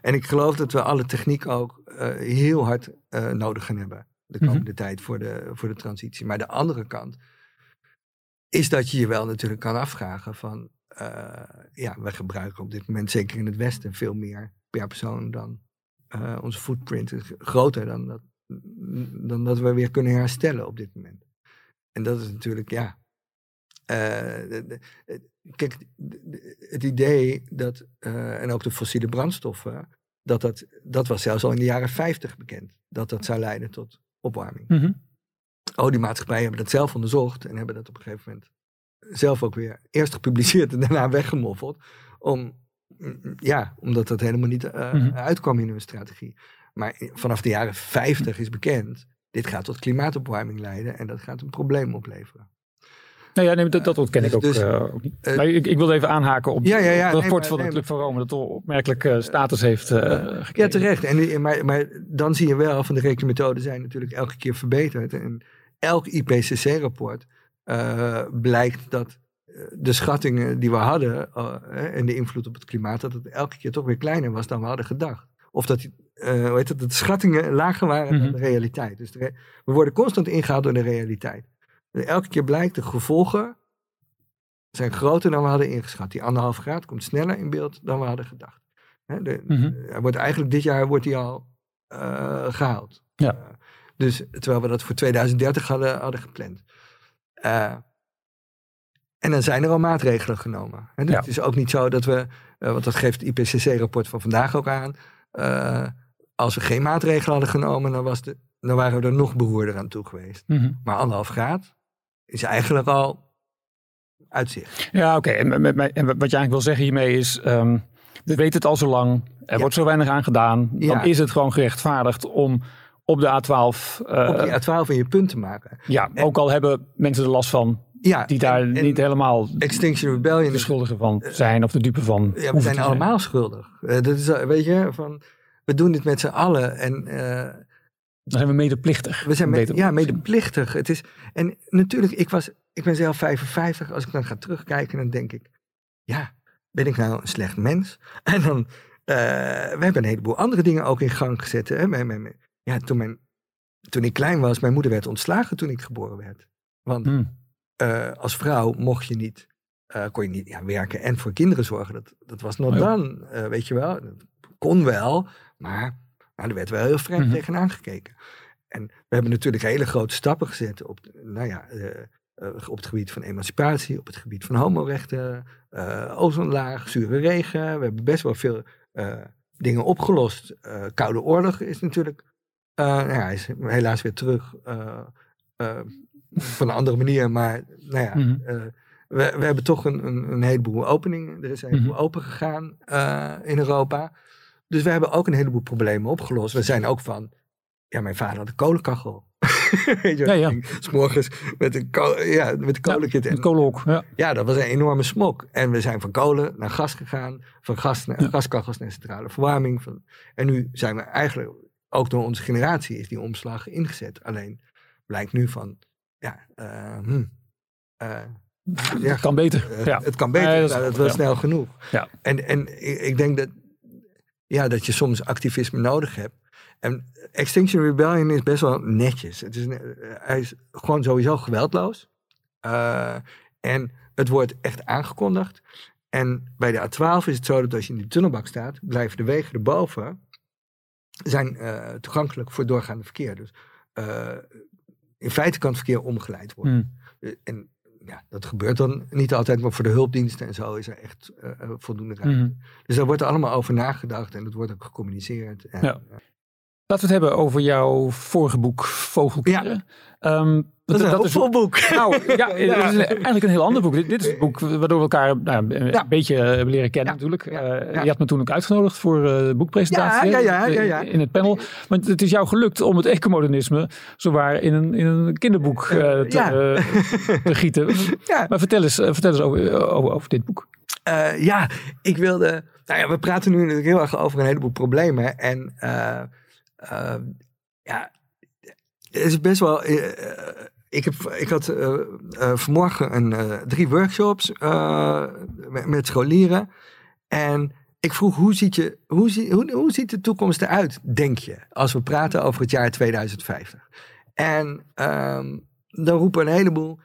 en ik geloof dat we alle techniek ook heel hard nodig gaan hebben de mhm. komende tijd voor de, voor de transitie. Maar de andere kant is dat je je wel natuurlijk kan afvragen van ja, we gebruiken op dit moment, zeker in het Westen, veel meer per persoon dan onze footprint is groter dan dat, dan dat we weer kunnen herstellen op dit moment. En dat is natuurlijk, ja. kijk, het idee dat, en ook de fossiele brandstoffen, dat, dat, dat was zelfs al in de jaren 50 bekend, dat dat zou leiden tot opwarming. Mm -hmm. Oliemaatschappijen hebben dat zelf onderzocht en hebben dat op een gegeven moment zelf ook weer eerst gepubliceerd en daarna weggemoffeld. Om, mm, ja, omdat dat helemaal niet uh, uitkwam in hun strategie. Maar vanaf de jaren 50 is bekend, dit gaat tot klimaatopwarming leiden en dat gaat een probleem opleveren. Nou ja, nee, dat, dat ontken ik ook, dus, uh, ook niet. Uh, maar ik, ik wilde even aanhaken op ja, ja, ja, het rapport van de Club van Rome, dat opmerkelijk uh, status heeft gekregen. Ja, terecht. En, maar, maar dan zie je wel, van de rekenmethoden zijn natuurlijk elke keer verbeterd. En elk IPCC-rapport blijkt dat de schattingen die we hadden en de invloed op het klimaat, dat het elke keer toch weer kleiner was dan we hadden gedacht. Of dat, hoe heet het, dat de schattingen lager waren dan mhm. de realiteit. Dus we worden constant ingehaald door de realiteit. Elke keer blijkt de gevolgen zijn groter dan we hadden ingeschat. Die anderhalf graad komt sneller in beeld dan we hadden gedacht. de, mhm. hij wordt eigenlijk dit jaar wordt hij al uh, gehaald. Ja. Uh, dus terwijl we dat voor 2030 hadden, hadden gepland. Uh, en dan zijn er al maatregelen genomen. Dus ja. Het is ook niet zo dat we, want dat geeft het IPCC-rapport van vandaag ook aan. als we geen maatregelen hadden genomen, dan, was de, dan waren we er nog beroerder aan toe geweest. Mm -hmm. Maar anderhalf graad, is eigenlijk al uitzicht. Ja, oké. En, en, wat je eigenlijk wil zeggen hiermee is, um, we weten het al zo lang, er wordt zo weinig aan gedaan. Dan is het gewoon gerechtvaardigd om op de A12... Uh, op die A12 in je punt te maken. Ja, ook al hebben mensen er last van. Ja, die daar niet helemaal Extinction Rebellion de schuldigen van zijn of de dupe van. Ja, we zijn allemaal schuldig. Uh, dat is, weet je, van, we doen dit met z'n allen. En uh, dan zijn we medeplichtig. We zijn met, ja, medeplichtig. Het is, en natuurlijk, ik, was, ik ben zelf 55. Als ik dan ga terugkijken, dan denk ik, ja, ben ik nou een slecht mens? En dan, uh, we hebben een heleboel andere dingen ook in gang gezet. Hè? Mijn, mijn, ja, toen, mijn, toen ik klein was, mijn moeder werd ontslagen toen ik geboren werd. Want hmm. uh, als vrouw mocht je niet, uh, kon je niet ja, werken en voor kinderen zorgen. Dat, dat was nog oh, dan, weet je wel. Dat kon wel, maar nou, er werd wel heel vreemd mm -hmm. tegenaan gekeken. En we hebben natuurlijk hele grote stappen gezet op, nou ja, uh, uh, op het gebied van emancipatie, op het gebied van homorechten, uh, ozonlaag, zure regen. We hebben best wel veel dingen opgelost. Koude oorlog is natuurlijk, nou ja, is helaas weer terug van een andere manier, maar nou ja, mm -hmm. we, we hebben toch een, een, een heleboel openingen. Er is een heleboel mm -hmm. open gegaan in Europa. Dus we hebben ook een heleboel problemen opgelost. We zijn ook van, ja, mijn vader had een kolenkachel. Weet je, ja, ja. S'morgens met een, ja, met een kolenkit. Ja, kolenhok, ja. ja, dat was een enorme smok. En we zijn van kolen naar gas gegaan. Van gas naar, gaskachels naar centrale verwarming. Van, en nu zijn we eigenlijk, ook door onze generatie, is die omslag ingezet. Alleen blijkt nu van, ja, uh, hm, uh, ja, het kan beter. Uh, ja. Het kan beter, dat, is, wel snel genoeg. Ja. En, en ik, ik denk dat ja, dat je soms activisme nodig hebt. En Extinction Rebellion is best wel netjes. Het is, hij is gewoon sowieso geweldloos. Uh, en het wordt echt aangekondigd. En bij de A12 is het zo dat als je in de tunnelbak staat, blijven de wegen erboven zijn uh, toegankelijk voor doorgaande verkeer. Dus uh, in feite kan het verkeer omgeleid worden. Hmm. En ja, dat gebeurt dan niet altijd, maar voor de hulpdiensten en zo is er echt uh, voldoende ruimte. Mhm. Dus daar wordt er allemaal over nagedacht en dat wordt ook gecommuniceerd. En, ja. Laten we het hebben over jouw vorige boek Vogelkeren. Ja. Um, dat, is een dat is boek. Nou, ja, Het is eigenlijk een heel ander boek. Dit, dit is het boek waardoor we elkaar nou, een beetje hebben leren kennen natuurlijk. Uh, je had me toen ook uitgenodigd voor uh, boekpresentatie in het panel. Maar het is jou gelukt om het ecomodernisme zowaar in een, in een kinderboek uh, te, te, gieten. Maar vertel eens, vertel eens over, over, over dit boek. ja, ik wilde... Nou ja, we praten nu natuurlijk heel erg over een heleboel problemen. En ja, het is best wel ik, heb, ik had uh, uh, vanmorgen een, drie workshops met, met, scholieren. En ik vroeg, hoe ziet, je, hoe, zie, hoe, hoe ziet de toekomst eruit, denk je, als we praten over het jaar 2050? En um, dan roepen een heleboel,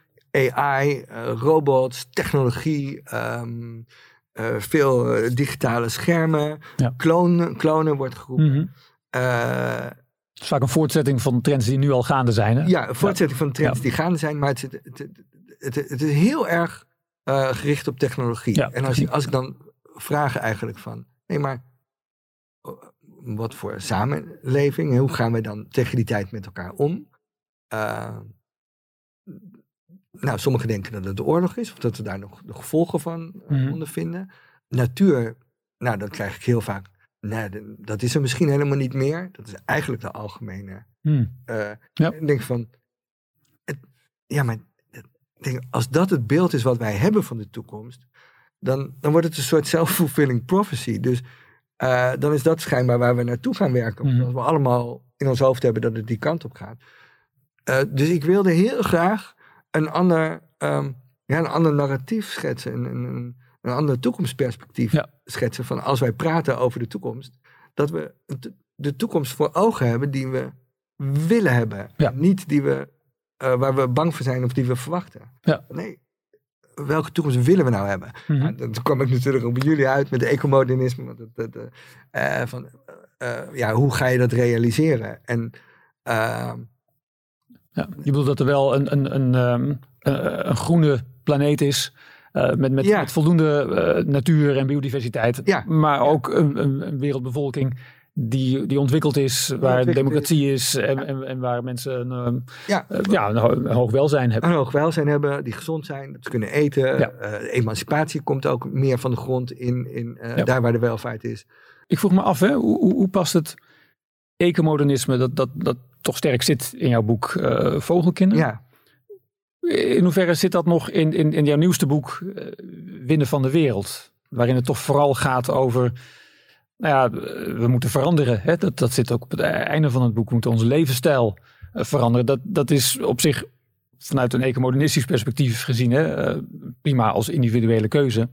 AI, robots, technologie, ehm, veel digitale schermen, klonen, klonen wordt geroepen. Mm het is vaak een voortzetting van trends die nu al gaande zijn. Hè? Ja, een voortzetting van trends die gaande zijn. Maar het, het, het, het is heel erg gericht op technologie. en als, als ik dan vraag eigenlijk van... Nee, maar wat voor samenleving? Hoe gaan we dan tegen die tijd met elkaar om? Uh, nou, sommigen denken dat het de oorlog is, of dat we daar nog de gevolgen van uh, ondervinden. Natuur, nou, dat krijg ik heel vaak. Nee, dat is er misschien helemaal niet meer. Dat is eigenlijk de algemene. Mm. Uh, ja. Ik denk van, het, ja, maar denk, als dat het beeld is wat wij hebben van de toekomst, dan, dan wordt het een soort self-fulfilling prophecy. Dus uh, dan is dat schijnbaar waar we naartoe gaan werken. Mm. Omdat we allemaal in ons hoofd hebben dat het die kant op gaat. Uh, dus ik wilde heel graag een ander, um, ja, een ander narratief schetsen. Een, een, een ander toekomstperspectief schetsen. Van als wij praten over de toekomst. Dat we de toekomst voor ogen hebben die we willen hebben. Ja. Niet die we, uh, waar we bang voor zijn of die we verwachten. Ja. Nee, welke toekomst willen we nou hebben? Mm -hmm. dan kwam ik natuurlijk bij jullie uit met de ecomodernisme. Dat, dat, uh, van, uh, ja, hoe ga je dat realiseren? En, uh, ja, je bedoelt dat er wel een, een, een, um, een groene planeet is. Uh, met, met, ja. met, voldoende natuur en biodiversiteit. Ja. Maar ook een, een, een wereldbevolking die, die ontwikkeld is, waar democratie is en, en, en, waar mensen een, ja. Uh, ja, een, hoog welzijn hebben. Een hoog welzijn hebben, die gezond zijn, dat ze kunnen eten. Ja. Emancipatie komt ook meer van de grond in, in daar waar de welvaart is. Ik vroeg me af, hè, hoe, hoe, hoe past het ecomodernisme, dat, dat, dat toch sterk zit in jouw boek Vogelkinderen? Ja. In hoeverre zit dat nog in, in, in jouw nieuwste boek Winnen van de Wereld? Waarin het toch vooral gaat over nou ja, we moeten veranderen. Hè? Dat, dat zit ook op het einde van het boek. We moeten onze levensstijl eh, veranderen. Dat, dat is op zich vanuit een ecomodernistisch perspectief gezien hè, eh, prima als individuele keuze.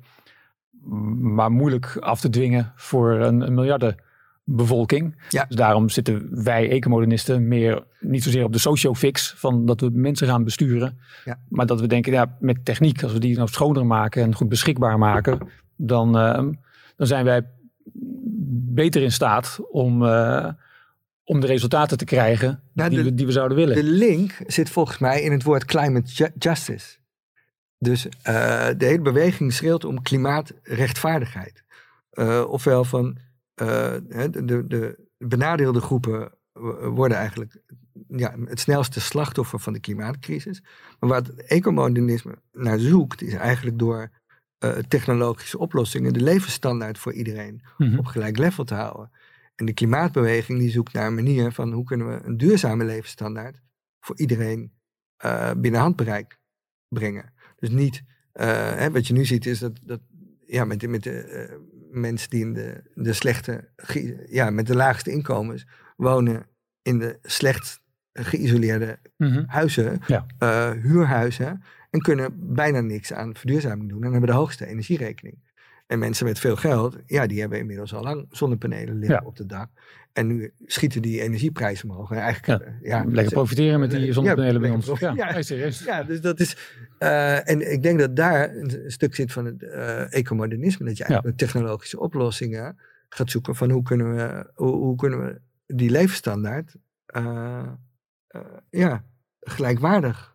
Maar moeilijk af te dwingen voor een, een Ja. Dus daarom zitten wij ecomodernisten meer niet zozeer op de socio-fix van dat we mensen gaan besturen. Ja. Maar dat we denken, ja, met techniek, als we die nou schoner maken en goed beschikbaar maken, dan, uh, dan zijn wij beter in staat om, uh, om de resultaten te krijgen nou, die, we, die we zouden willen. De link zit volgens mij in het woord climate justice. Dus uh, de hele beweging schreeuwt om klimaatrechtvaardigheid. Uh, ofwel van de, de, de benadeelde groepen worden eigenlijk ja, het snelste slachtoffer van de klimaatcrisis. Maar wat ecomodernisme naar zoekt, is eigenlijk door uh, technologische oplossingen de levensstandaard voor iedereen mhm. op gelijk level te houden. En de klimaatbeweging die zoekt naar een manier van hoe kunnen we een duurzame levensstandaard voor iedereen uh, binnen handbereik brengen. Dus niet, uh, hè, wat je nu ziet is dat, dat ja, met, met de mensen die in de, de slechte, ja, met de laagste inkomens wonen in de slecht geïsoleerde mhm. huizen, huurhuizen. En kunnen bijna niks aan verduurzaming doen en hebben de hoogste energierekening. En mensen met veel geld, ja, die hebben inmiddels al lang zonnepanelen liggen op het dak. En nu schieten die energieprijzen omhoog. En eigenlijk, ja, eh, ja lekker profiteren met die zonnepanelen bij ons. Ja, ja, serieus. Ja, dus dat is. Uh, en ik denk dat daar een stuk zit van het uh, ecomodernisme. Dat je eigenlijk technologische oplossingen gaat zoeken van hoe kunnen we, hoe, hoe kunnen we die levensstandaard uh, ja, gelijkwaardig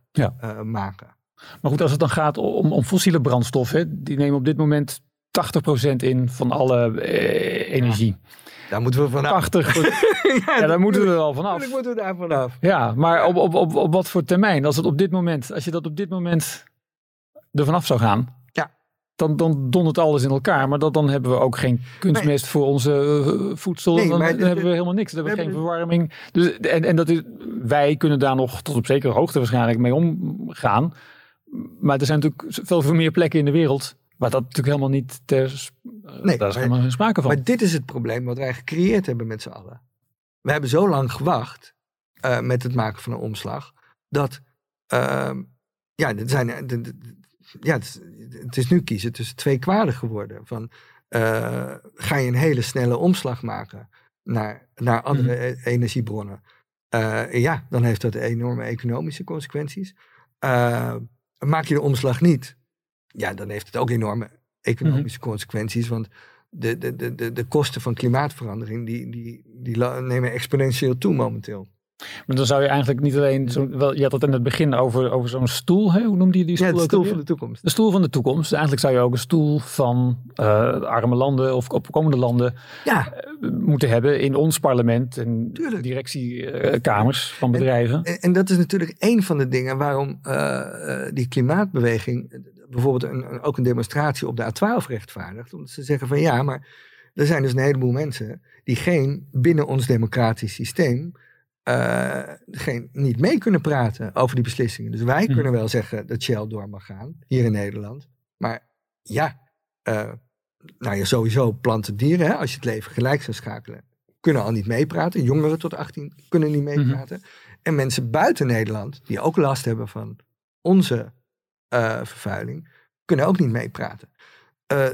maken. Maar goed, als het dan gaat om, om fossiele brandstoffen, die nemen op dit moment 80% in van alle eh, energie. Daar moeten we vanaf. 80. ja, daar moeten we er al vanaf. moeten we daar vanaf. Ja, maar op, op, op, op wat voor termijn? Als, het op dit moment, als je dat op dit moment er vanaf zou gaan, ja. dan, dan dondert alles in elkaar. Maar dat, dan hebben we ook geen kunstmest voor onze uh, voedsel. Nee, dan, dan hebben we helemaal niks. Dan hebben we geen verwarming. Dus, en en dat is, wij kunnen daar nog tot op zekere hoogte waarschijnlijk mee omgaan. Maar er zijn natuurlijk veel, veel meer plekken in de wereld waar dat natuurlijk helemaal niet ter. Nee, daar is helemaal geen sprake van. Maar dit is het probleem wat wij gecreëerd hebben met z'n allen. We hebben zo lang gewacht uh, met het maken van een omslag. Dat. Uh, ja, er zijn, de, ja het, het, is nu kiezen tussen twee kwaden geworden. Van, uh, ga je een hele snelle omslag maken naar, naar andere mm -hmm. energiebronnen? ja, dan heeft dat enorme economische consequenties. maak je de omslag niet, ja, dan heeft het ook enorme economische mhm. consequenties. Want de, de, de, de, de kosten van klimaatverandering die, die, die nemen exponentieel toe momenteel. Maar dan zou je eigenlijk niet alleen, zo, wel, je had het in het begin over, over zo'n stoel, hè? hoe noemde je die stoel? Ja, de stoel van de toekomst. De stoel van de toekomst. Eigenlijk zou je ook een stoel van uh, arme landen of opkomende landen ja. Uh, moeten hebben in ons parlement en Tuurlijk. directiekamers uh, van bedrijven. En, en, dat is natuurlijk een van de dingen waarom die klimaatbeweging bijvoorbeeld een, ook een demonstratie op de A12 rechtvaardigt. Omdat ze zeggen van ja, maar er zijn dus een heleboel mensen die geen binnen ons democratisch systeem uh, geen, niet mee kunnen praten over die beslissingen. Dus wij hm. kunnen wel zeggen dat Shell door mag gaan, hier in Nederland. Maar ja, uh, nou ja, sowieso planten dieren, hè, als je het leven gelijk zou schakelen, kunnen al niet meepraten. Jongeren tot 18 kunnen niet mhm. meepraten. En mensen buiten Nederland, die ook last hebben van onze vervuiling, kunnen ook niet meepraten.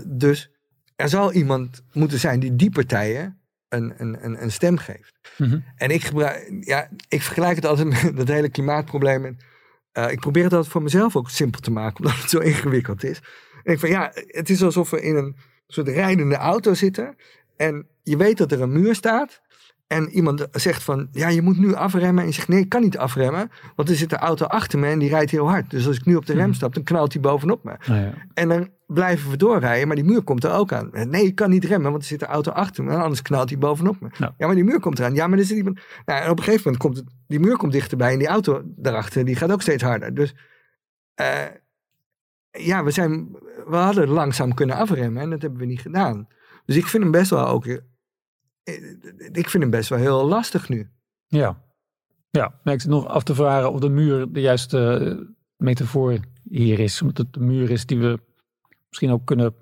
dus er zal iemand moeten zijn die die partijen een, een, een, stem geeft. Mhm. En ik, gebruik, ja, ik vergelijk het altijd met dat hele klimaatprobleem. En, uh, ik probeer het altijd voor mezelf ook simpel te maken, omdat het zo ingewikkeld is. En ik van ja, het is alsof we in een soort rijdende auto zitten. En je weet dat er een muur staat. En iemand zegt van, ja, je moet nu afremmen. En je zegt, nee, ik kan niet afremmen. Want er zit een auto achter me en die rijdt heel hard. Dus als ik nu op de rem mhm. stap, dan knalt hij bovenop me. Oh ja. En dan blijven we doorrijden, maar die muur komt er ook aan. Nee, ik kan niet remmen, want er zit een auto achter me. Anders knalt hij bovenop me. Ja, maar die muur komt eraan. Ja, maar er zit iemand... Nou, en op een gegeven moment komt het, die muur komt dichterbij. En die auto daarachter, die gaat ook steeds harder. Dus... Uh, ja, we, zijn, we hadden langzaam kunnen afremmen en dat hebben we niet gedaan. Dus ik vind hem best wel ook ik vind hem best wel heel lastig nu. Ja, ja. ik zit nog af te vragen of de muur de juiste eh, metafoor hier is. Omdat het de muur is die we misschien ook kunnen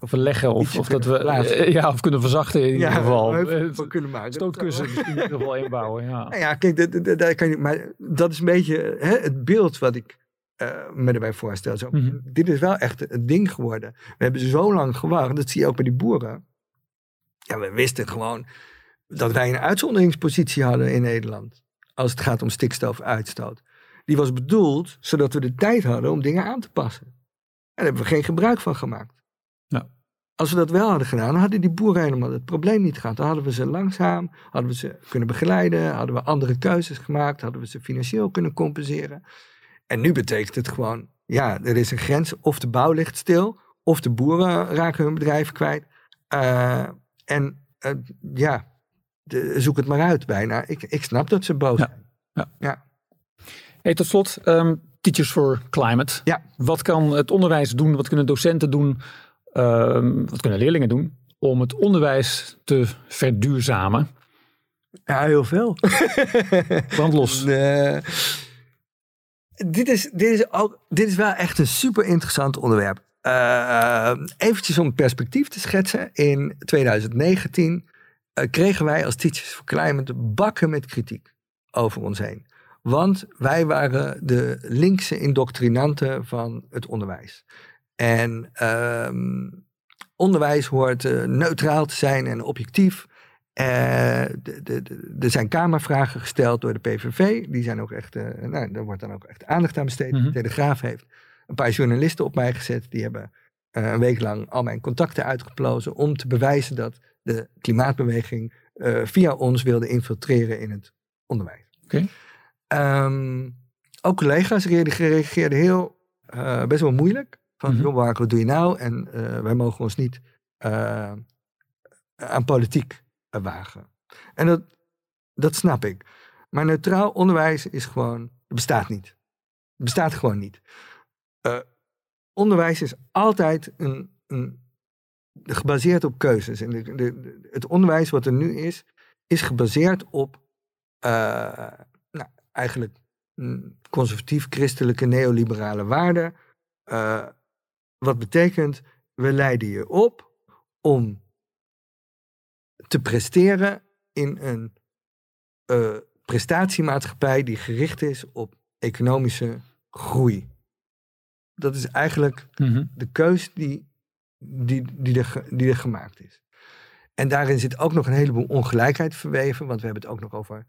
verleggen. Of, of dat we uh, ja, of kunnen verzachten in ieder geval. Van kunnen maken. Stootkussen in ieder geval inbouwen. Ja, nou ja kijk, dat, dat, kan je, maar dat is een beetje hè, het beeld wat ik uh, me erbij voorstel. Zo, mhm. Dit is wel echt het ding geworden. We hebben zo lang gewacht. Dat zie je ook bij die boeren. Ja, we wisten gewoon dat wij een uitzonderingspositie hadden in Nederland. Als het gaat om stikstofuitstoot. Die was bedoeld zodat we de tijd hadden om dingen aan te passen. En daar hebben we geen gebruik van gemaakt. Als we dat wel hadden gedaan, dan hadden die boeren helemaal het probleem niet gehad. Dan hadden we ze langzaam, hadden we ze kunnen begeleiden, hadden we andere keuzes gemaakt, hadden we ze financieel kunnen compenseren. En nu betekent het gewoon, ja, er is een grens, of de bouw ligt stil, of de boeren raken hun bedrijf kwijt. Uh, en uh, ja, de, zoek het maar uit bijna. Ik, ik snap dat ze boos zijn. Ja. ja. Hey, tot slot, um, Teachers for Climate. Ja. Wat kan het onderwijs doen? Wat kunnen docenten doen? Um, wat kunnen leerlingen doen? Om het onderwijs te verduurzamen? Ja, heel veel. Brand los. Nee. Dit is, dit, is ook, dit is wel echt een super interessant onderwerp. Uh, eventjes om perspectief te schetsen. In 2019 uh, kregen wij als Teachers for Climate bakken met kritiek over ons heen. Want wij waren de linkse indoctrinanten van het onderwijs. En uh, onderwijs hoort neutraal te zijn en objectief. Er zijn kamervragen gesteld door de PVV. Die zijn ook echt, nou, daar wordt dan ook echt aandacht aan besteed. Mhm. De Telegraaf heeft een paar journalisten op mij gezet. Die hebben uh, een week lang al mijn contacten uitgeplozen om te bewijzen dat de klimaatbeweging uh, via ons wilde infiltreren in het onderwijs. Okay. Um, ook collega's reageerden heel uh, best wel moeilijk. Van, mm -hmm. wat doe je nou? En wij mogen ons niet aan politiek wagen. En dat, dat snap ik. Maar neutraal onderwijs is gewoon, bestaat niet. Het bestaat gewoon niet. Uh, onderwijs is altijd een, een, gebaseerd op keuzes. En het onderwijs wat er nu is, is gebaseerd op uh, nou, eigenlijk conservatief-christelijke neoliberale waarden. Uh, wat betekent, we leiden je op om te presteren in een uh, prestatiemaatschappij die gericht is op economische groei. Dat is eigenlijk mhm. de keus die, die, die, er, die er gemaakt is. En daarin zit ook nog een heleboel ongelijkheid verweven, want we hebben het ook nog over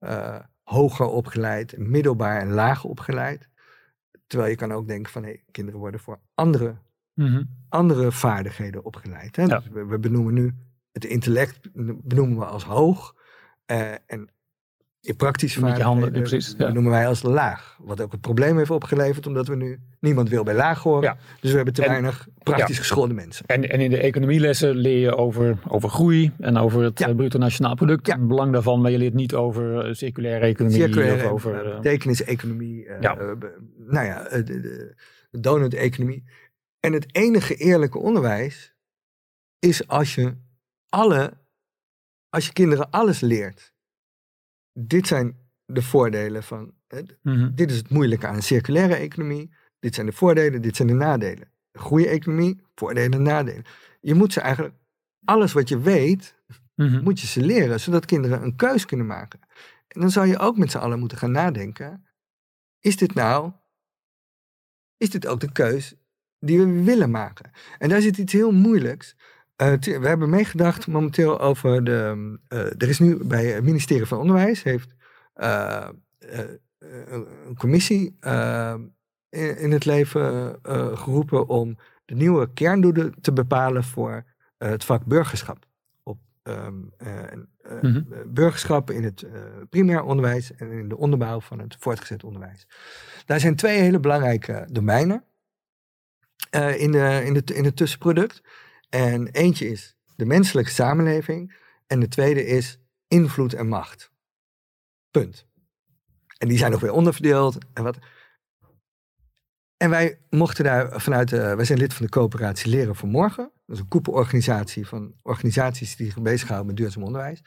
uh, hoger opgeleid, middelbaar en lager opgeleid. terwijl je kan ook denken van hey, kinderen worden voor andere, mhm. andere vaardigheden opgeleid. Hè? Dus we, benoemen nu het intellect benoemen we als hoog. Uh, en in praktische vaardigheden precies, ja. noemen wij als laag. Wat ook het probleem heeft opgeleverd, omdat we nu niemand wil bij laag horen. Dus we hebben te weinig praktisch geschoolde mensen. En, en in de economielessen leer je over, over groei en over het ja. bruto nationaal product. Het belang daarvan, maar je leert niet over eh, circulaire economie. Circulaire, of over uh, betekenis-economie. Uh, ja. nou ja, de, de, de donut-economie. En het enige eerlijke onderwijs is als je alle, als je kinderen alles leert dit zijn de voordelen van. Mhm. Dit is het moeilijke aan een circulaire economie. Dit zijn de voordelen, dit zijn de nadelen. Een goede economie, voordelen en nadelen. Je moet ze eigenlijk, alles wat je weet, mhm. moet je ze leren, zodat kinderen een keus kunnen maken. En dan zou je ook met z'n allen moeten gaan nadenken: is dit nou, is dit ook de keus die we willen maken? En daar zit iets heel moeilijks. Uh, we hebben meegedacht momenteel over de. Uh, er is nu bij het ministerie van Onderwijs heeft uh, een commissie in, in, het leven geroepen om de nieuwe kerndoelen te bepalen voor het vak burgerschap. Op um, mm burgerschap in het primair onderwijs en in de onderbouw van het voortgezet onderwijs. Daar zijn twee hele belangrijke domeinen in, de, in, de, in het tussenproduct. En eentje is de menselijke samenleving. En de tweede is invloed en macht. Punt. En die zijn nog weer onderverdeeld. En, wat. en wij mochten daar vanuit, de, wij zijn lid van de coöperatie Leren voor Morgen. Dat is een koepelorganisatie van organisaties die zich bezighouden met duurzaam onderwijs.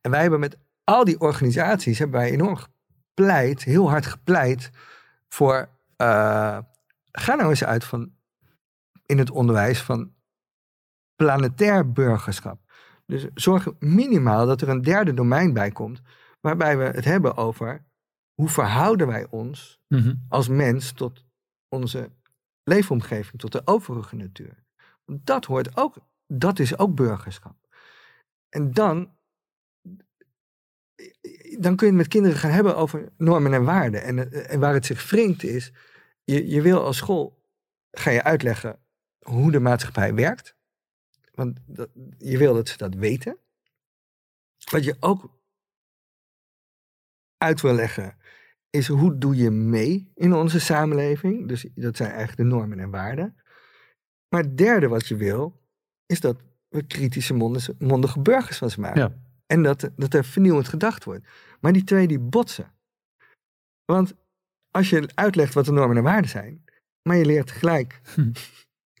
En wij hebben met al die organisaties hebben wij enorm gepleit, heel hard gepleit voor, uh, ga nou eens uit van in het onderwijs van planetair burgerschap. Dus zorg minimaal dat er een derde domein bij komt, waarbij we het hebben over hoe verhouden wij ons mhm. als mens tot onze leefomgeving, tot de overige natuur. Dat hoort ook, dat is ook burgerschap. En dan, dan kun je het met kinderen gaan hebben over normen en waarden. En, en waar het zich wringt is, je, je wil als school, ga je uitleggen hoe de maatschappij werkt. Want dat, je wil dat ze dat weten. Wat je ook uit wil leggen, is hoe doe je mee in onze samenleving? Dus dat zijn eigenlijk de normen en waarden. Maar het derde wat je wil, is dat we kritische mondige burgers van ze maken. Ja. En dat, dat er vernieuwend gedacht wordt. Maar die twee die botsen. Want als je uitlegt wat de normen en waarden zijn, maar je leert tegelijk hm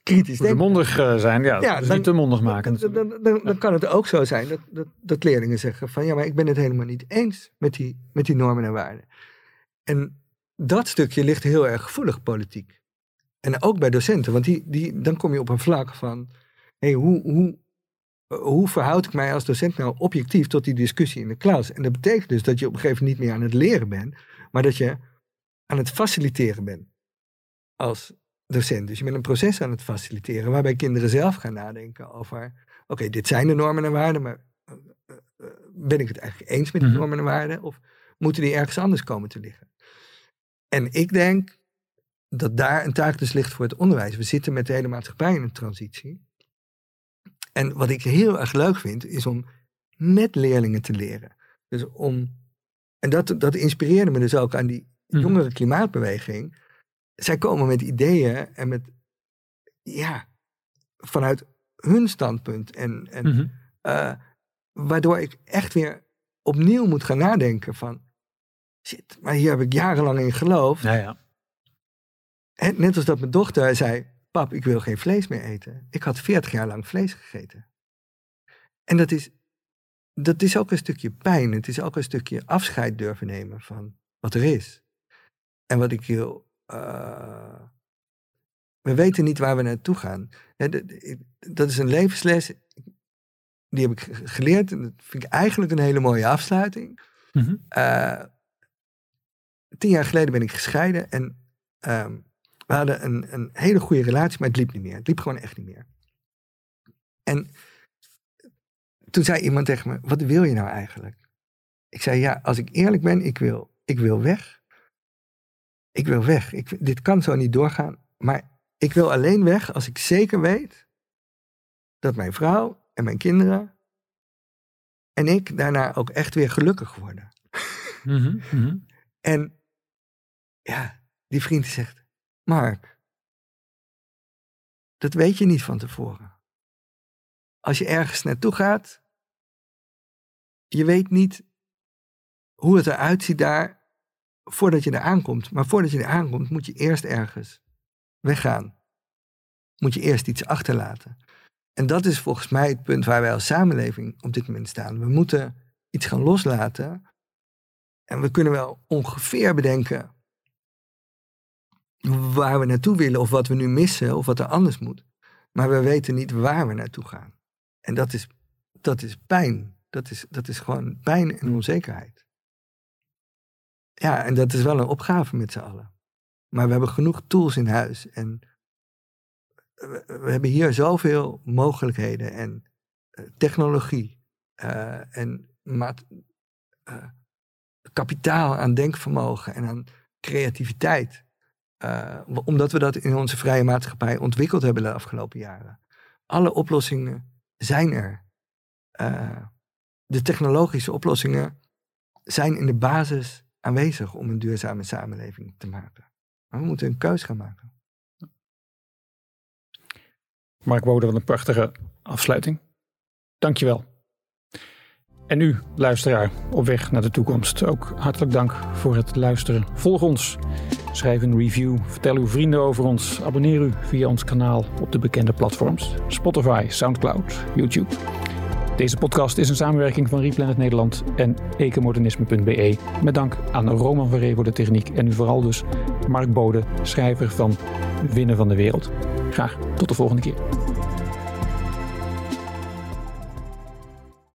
kritisch denken. mondig uh, zijn, ja. ja dan, niet te mondig maken. Dan, dan, dan, kan het ook zo zijn dat, dat, dat, leerlingen zeggen van ja, maar ik ben het helemaal niet eens met die, met die normen en waarden. En dat stukje ligt heel erg gevoelig politiek. En ook bij docenten, want die, die, dan kom je op een vlak van hey, hoe, hoe, hoe verhoud ik mij als docent nou objectief tot die discussie in de klas? En dat betekent dus dat je op een gegeven moment niet meer aan het leren bent, maar dat je aan het faciliteren bent als docent. Dus je bent een proces aan het faciliteren waarbij kinderen zelf gaan nadenken over, oké, dit zijn de normen en waarden, maar eh, eh, eh, ben ik het eigenlijk eens met die mhm. normen en waarden of moeten die ergens anders komen te liggen? En ik denk dat daar een taak dus ligt voor het onderwijs. We zitten met de hele maatschappij in een transitie. En wat ik heel erg leuk vind, is om met leerlingen te leren. Dus om, en dat, dat inspireerde me dus ook aan die mhm. jongere klimaatbeweging zij komen met ideeën en met, ja, vanuit hun standpunt. En, en mhm. eh, waardoor ik echt weer opnieuw moet gaan nadenken van, shit, maar hier heb ik jarenlang in geloofd. Ja, ja. En net als dat mijn dochter zei, pap, ik wil geen vlees meer eten. Ik had 40 jaar lang vlees gegeten. En dat is, dat is ook een stukje pijn. Het is ook een stukje afscheid durven nemen van wat er is. En wat ik heel uh, we weten niet waar we naartoe gaan. Dat is een levensles. Die heb ik geleerd. En dat vind ik eigenlijk een hele mooie afsluiting. Mm tien jaar geleden ben ik gescheiden. En uh, we hadden een, een hele goede relatie, maar het liep niet meer. Het liep gewoon echt niet meer. En toen zei iemand tegen me: Wat wil je nou eigenlijk? Ik zei: Ja, als ik eerlijk ben, ik wil, ik wil weg. Ik wil weg. Ik, dit kan zo niet doorgaan. Maar ik wil alleen weg als ik zeker weet dat mijn vrouw en mijn kinderen en ik daarna ook echt weer gelukkig worden. Mhm, mhm. En ja, die vriend zegt, Mark, dat weet je niet van tevoren. Als je ergens naartoe gaat, je weet niet hoe het eruit ziet daar voordat je er aankomt. Maar voordat je er aankomt, moet je eerst ergens weggaan. Moet je eerst iets achterlaten. En dat is volgens mij het punt waar wij als samenleving op dit moment staan. We moeten iets gaan loslaten. En we kunnen wel ongeveer bedenken waar we naartoe willen of wat we nu missen of wat er anders moet. Maar we weten niet waar we naartoe gaan. En dat is, dat is pijn. Dat is, dat is gewoon pijn en onzekerheid. Ja, en dat is wel een opgave met z'n allen. Maar we hebben genoeg tools in huis. En we, hebben hier zoveel mogelijkheden en uh, technologie uh, en maat, kapitaal aan denkvermogen en aan creativiteit. omdat we dat in onze vrije maatschappij ontwikkeld hebben de afgelopen jaren. Alle oplossingen zijn er. de technologische oplossingen zijn in de basis aanwezig om een duurzame samenleving te maken. Maar we moeten een keus gaan maken. Mark Bode, wat een prachtige afsluiting. Dankjewel. En u, luisteraar, op weg naar de toekomst. Ook hartelijk dank voor het luisteren. Volg ons. Schrijf een review. Vertel uw vrienden over ons. Abonneer u via ons kanaal op de bekende platforms. Spotify, Soundcloud, YouTube. Deze podcast is een samenwerking van Replanet Nederland en ecomodernisme.be. Met dank aan Roman van Ree voor de techniek en vooral dus Mark Bode, schrijver van Winnen van de Wereld. Graag tot de volgende keer.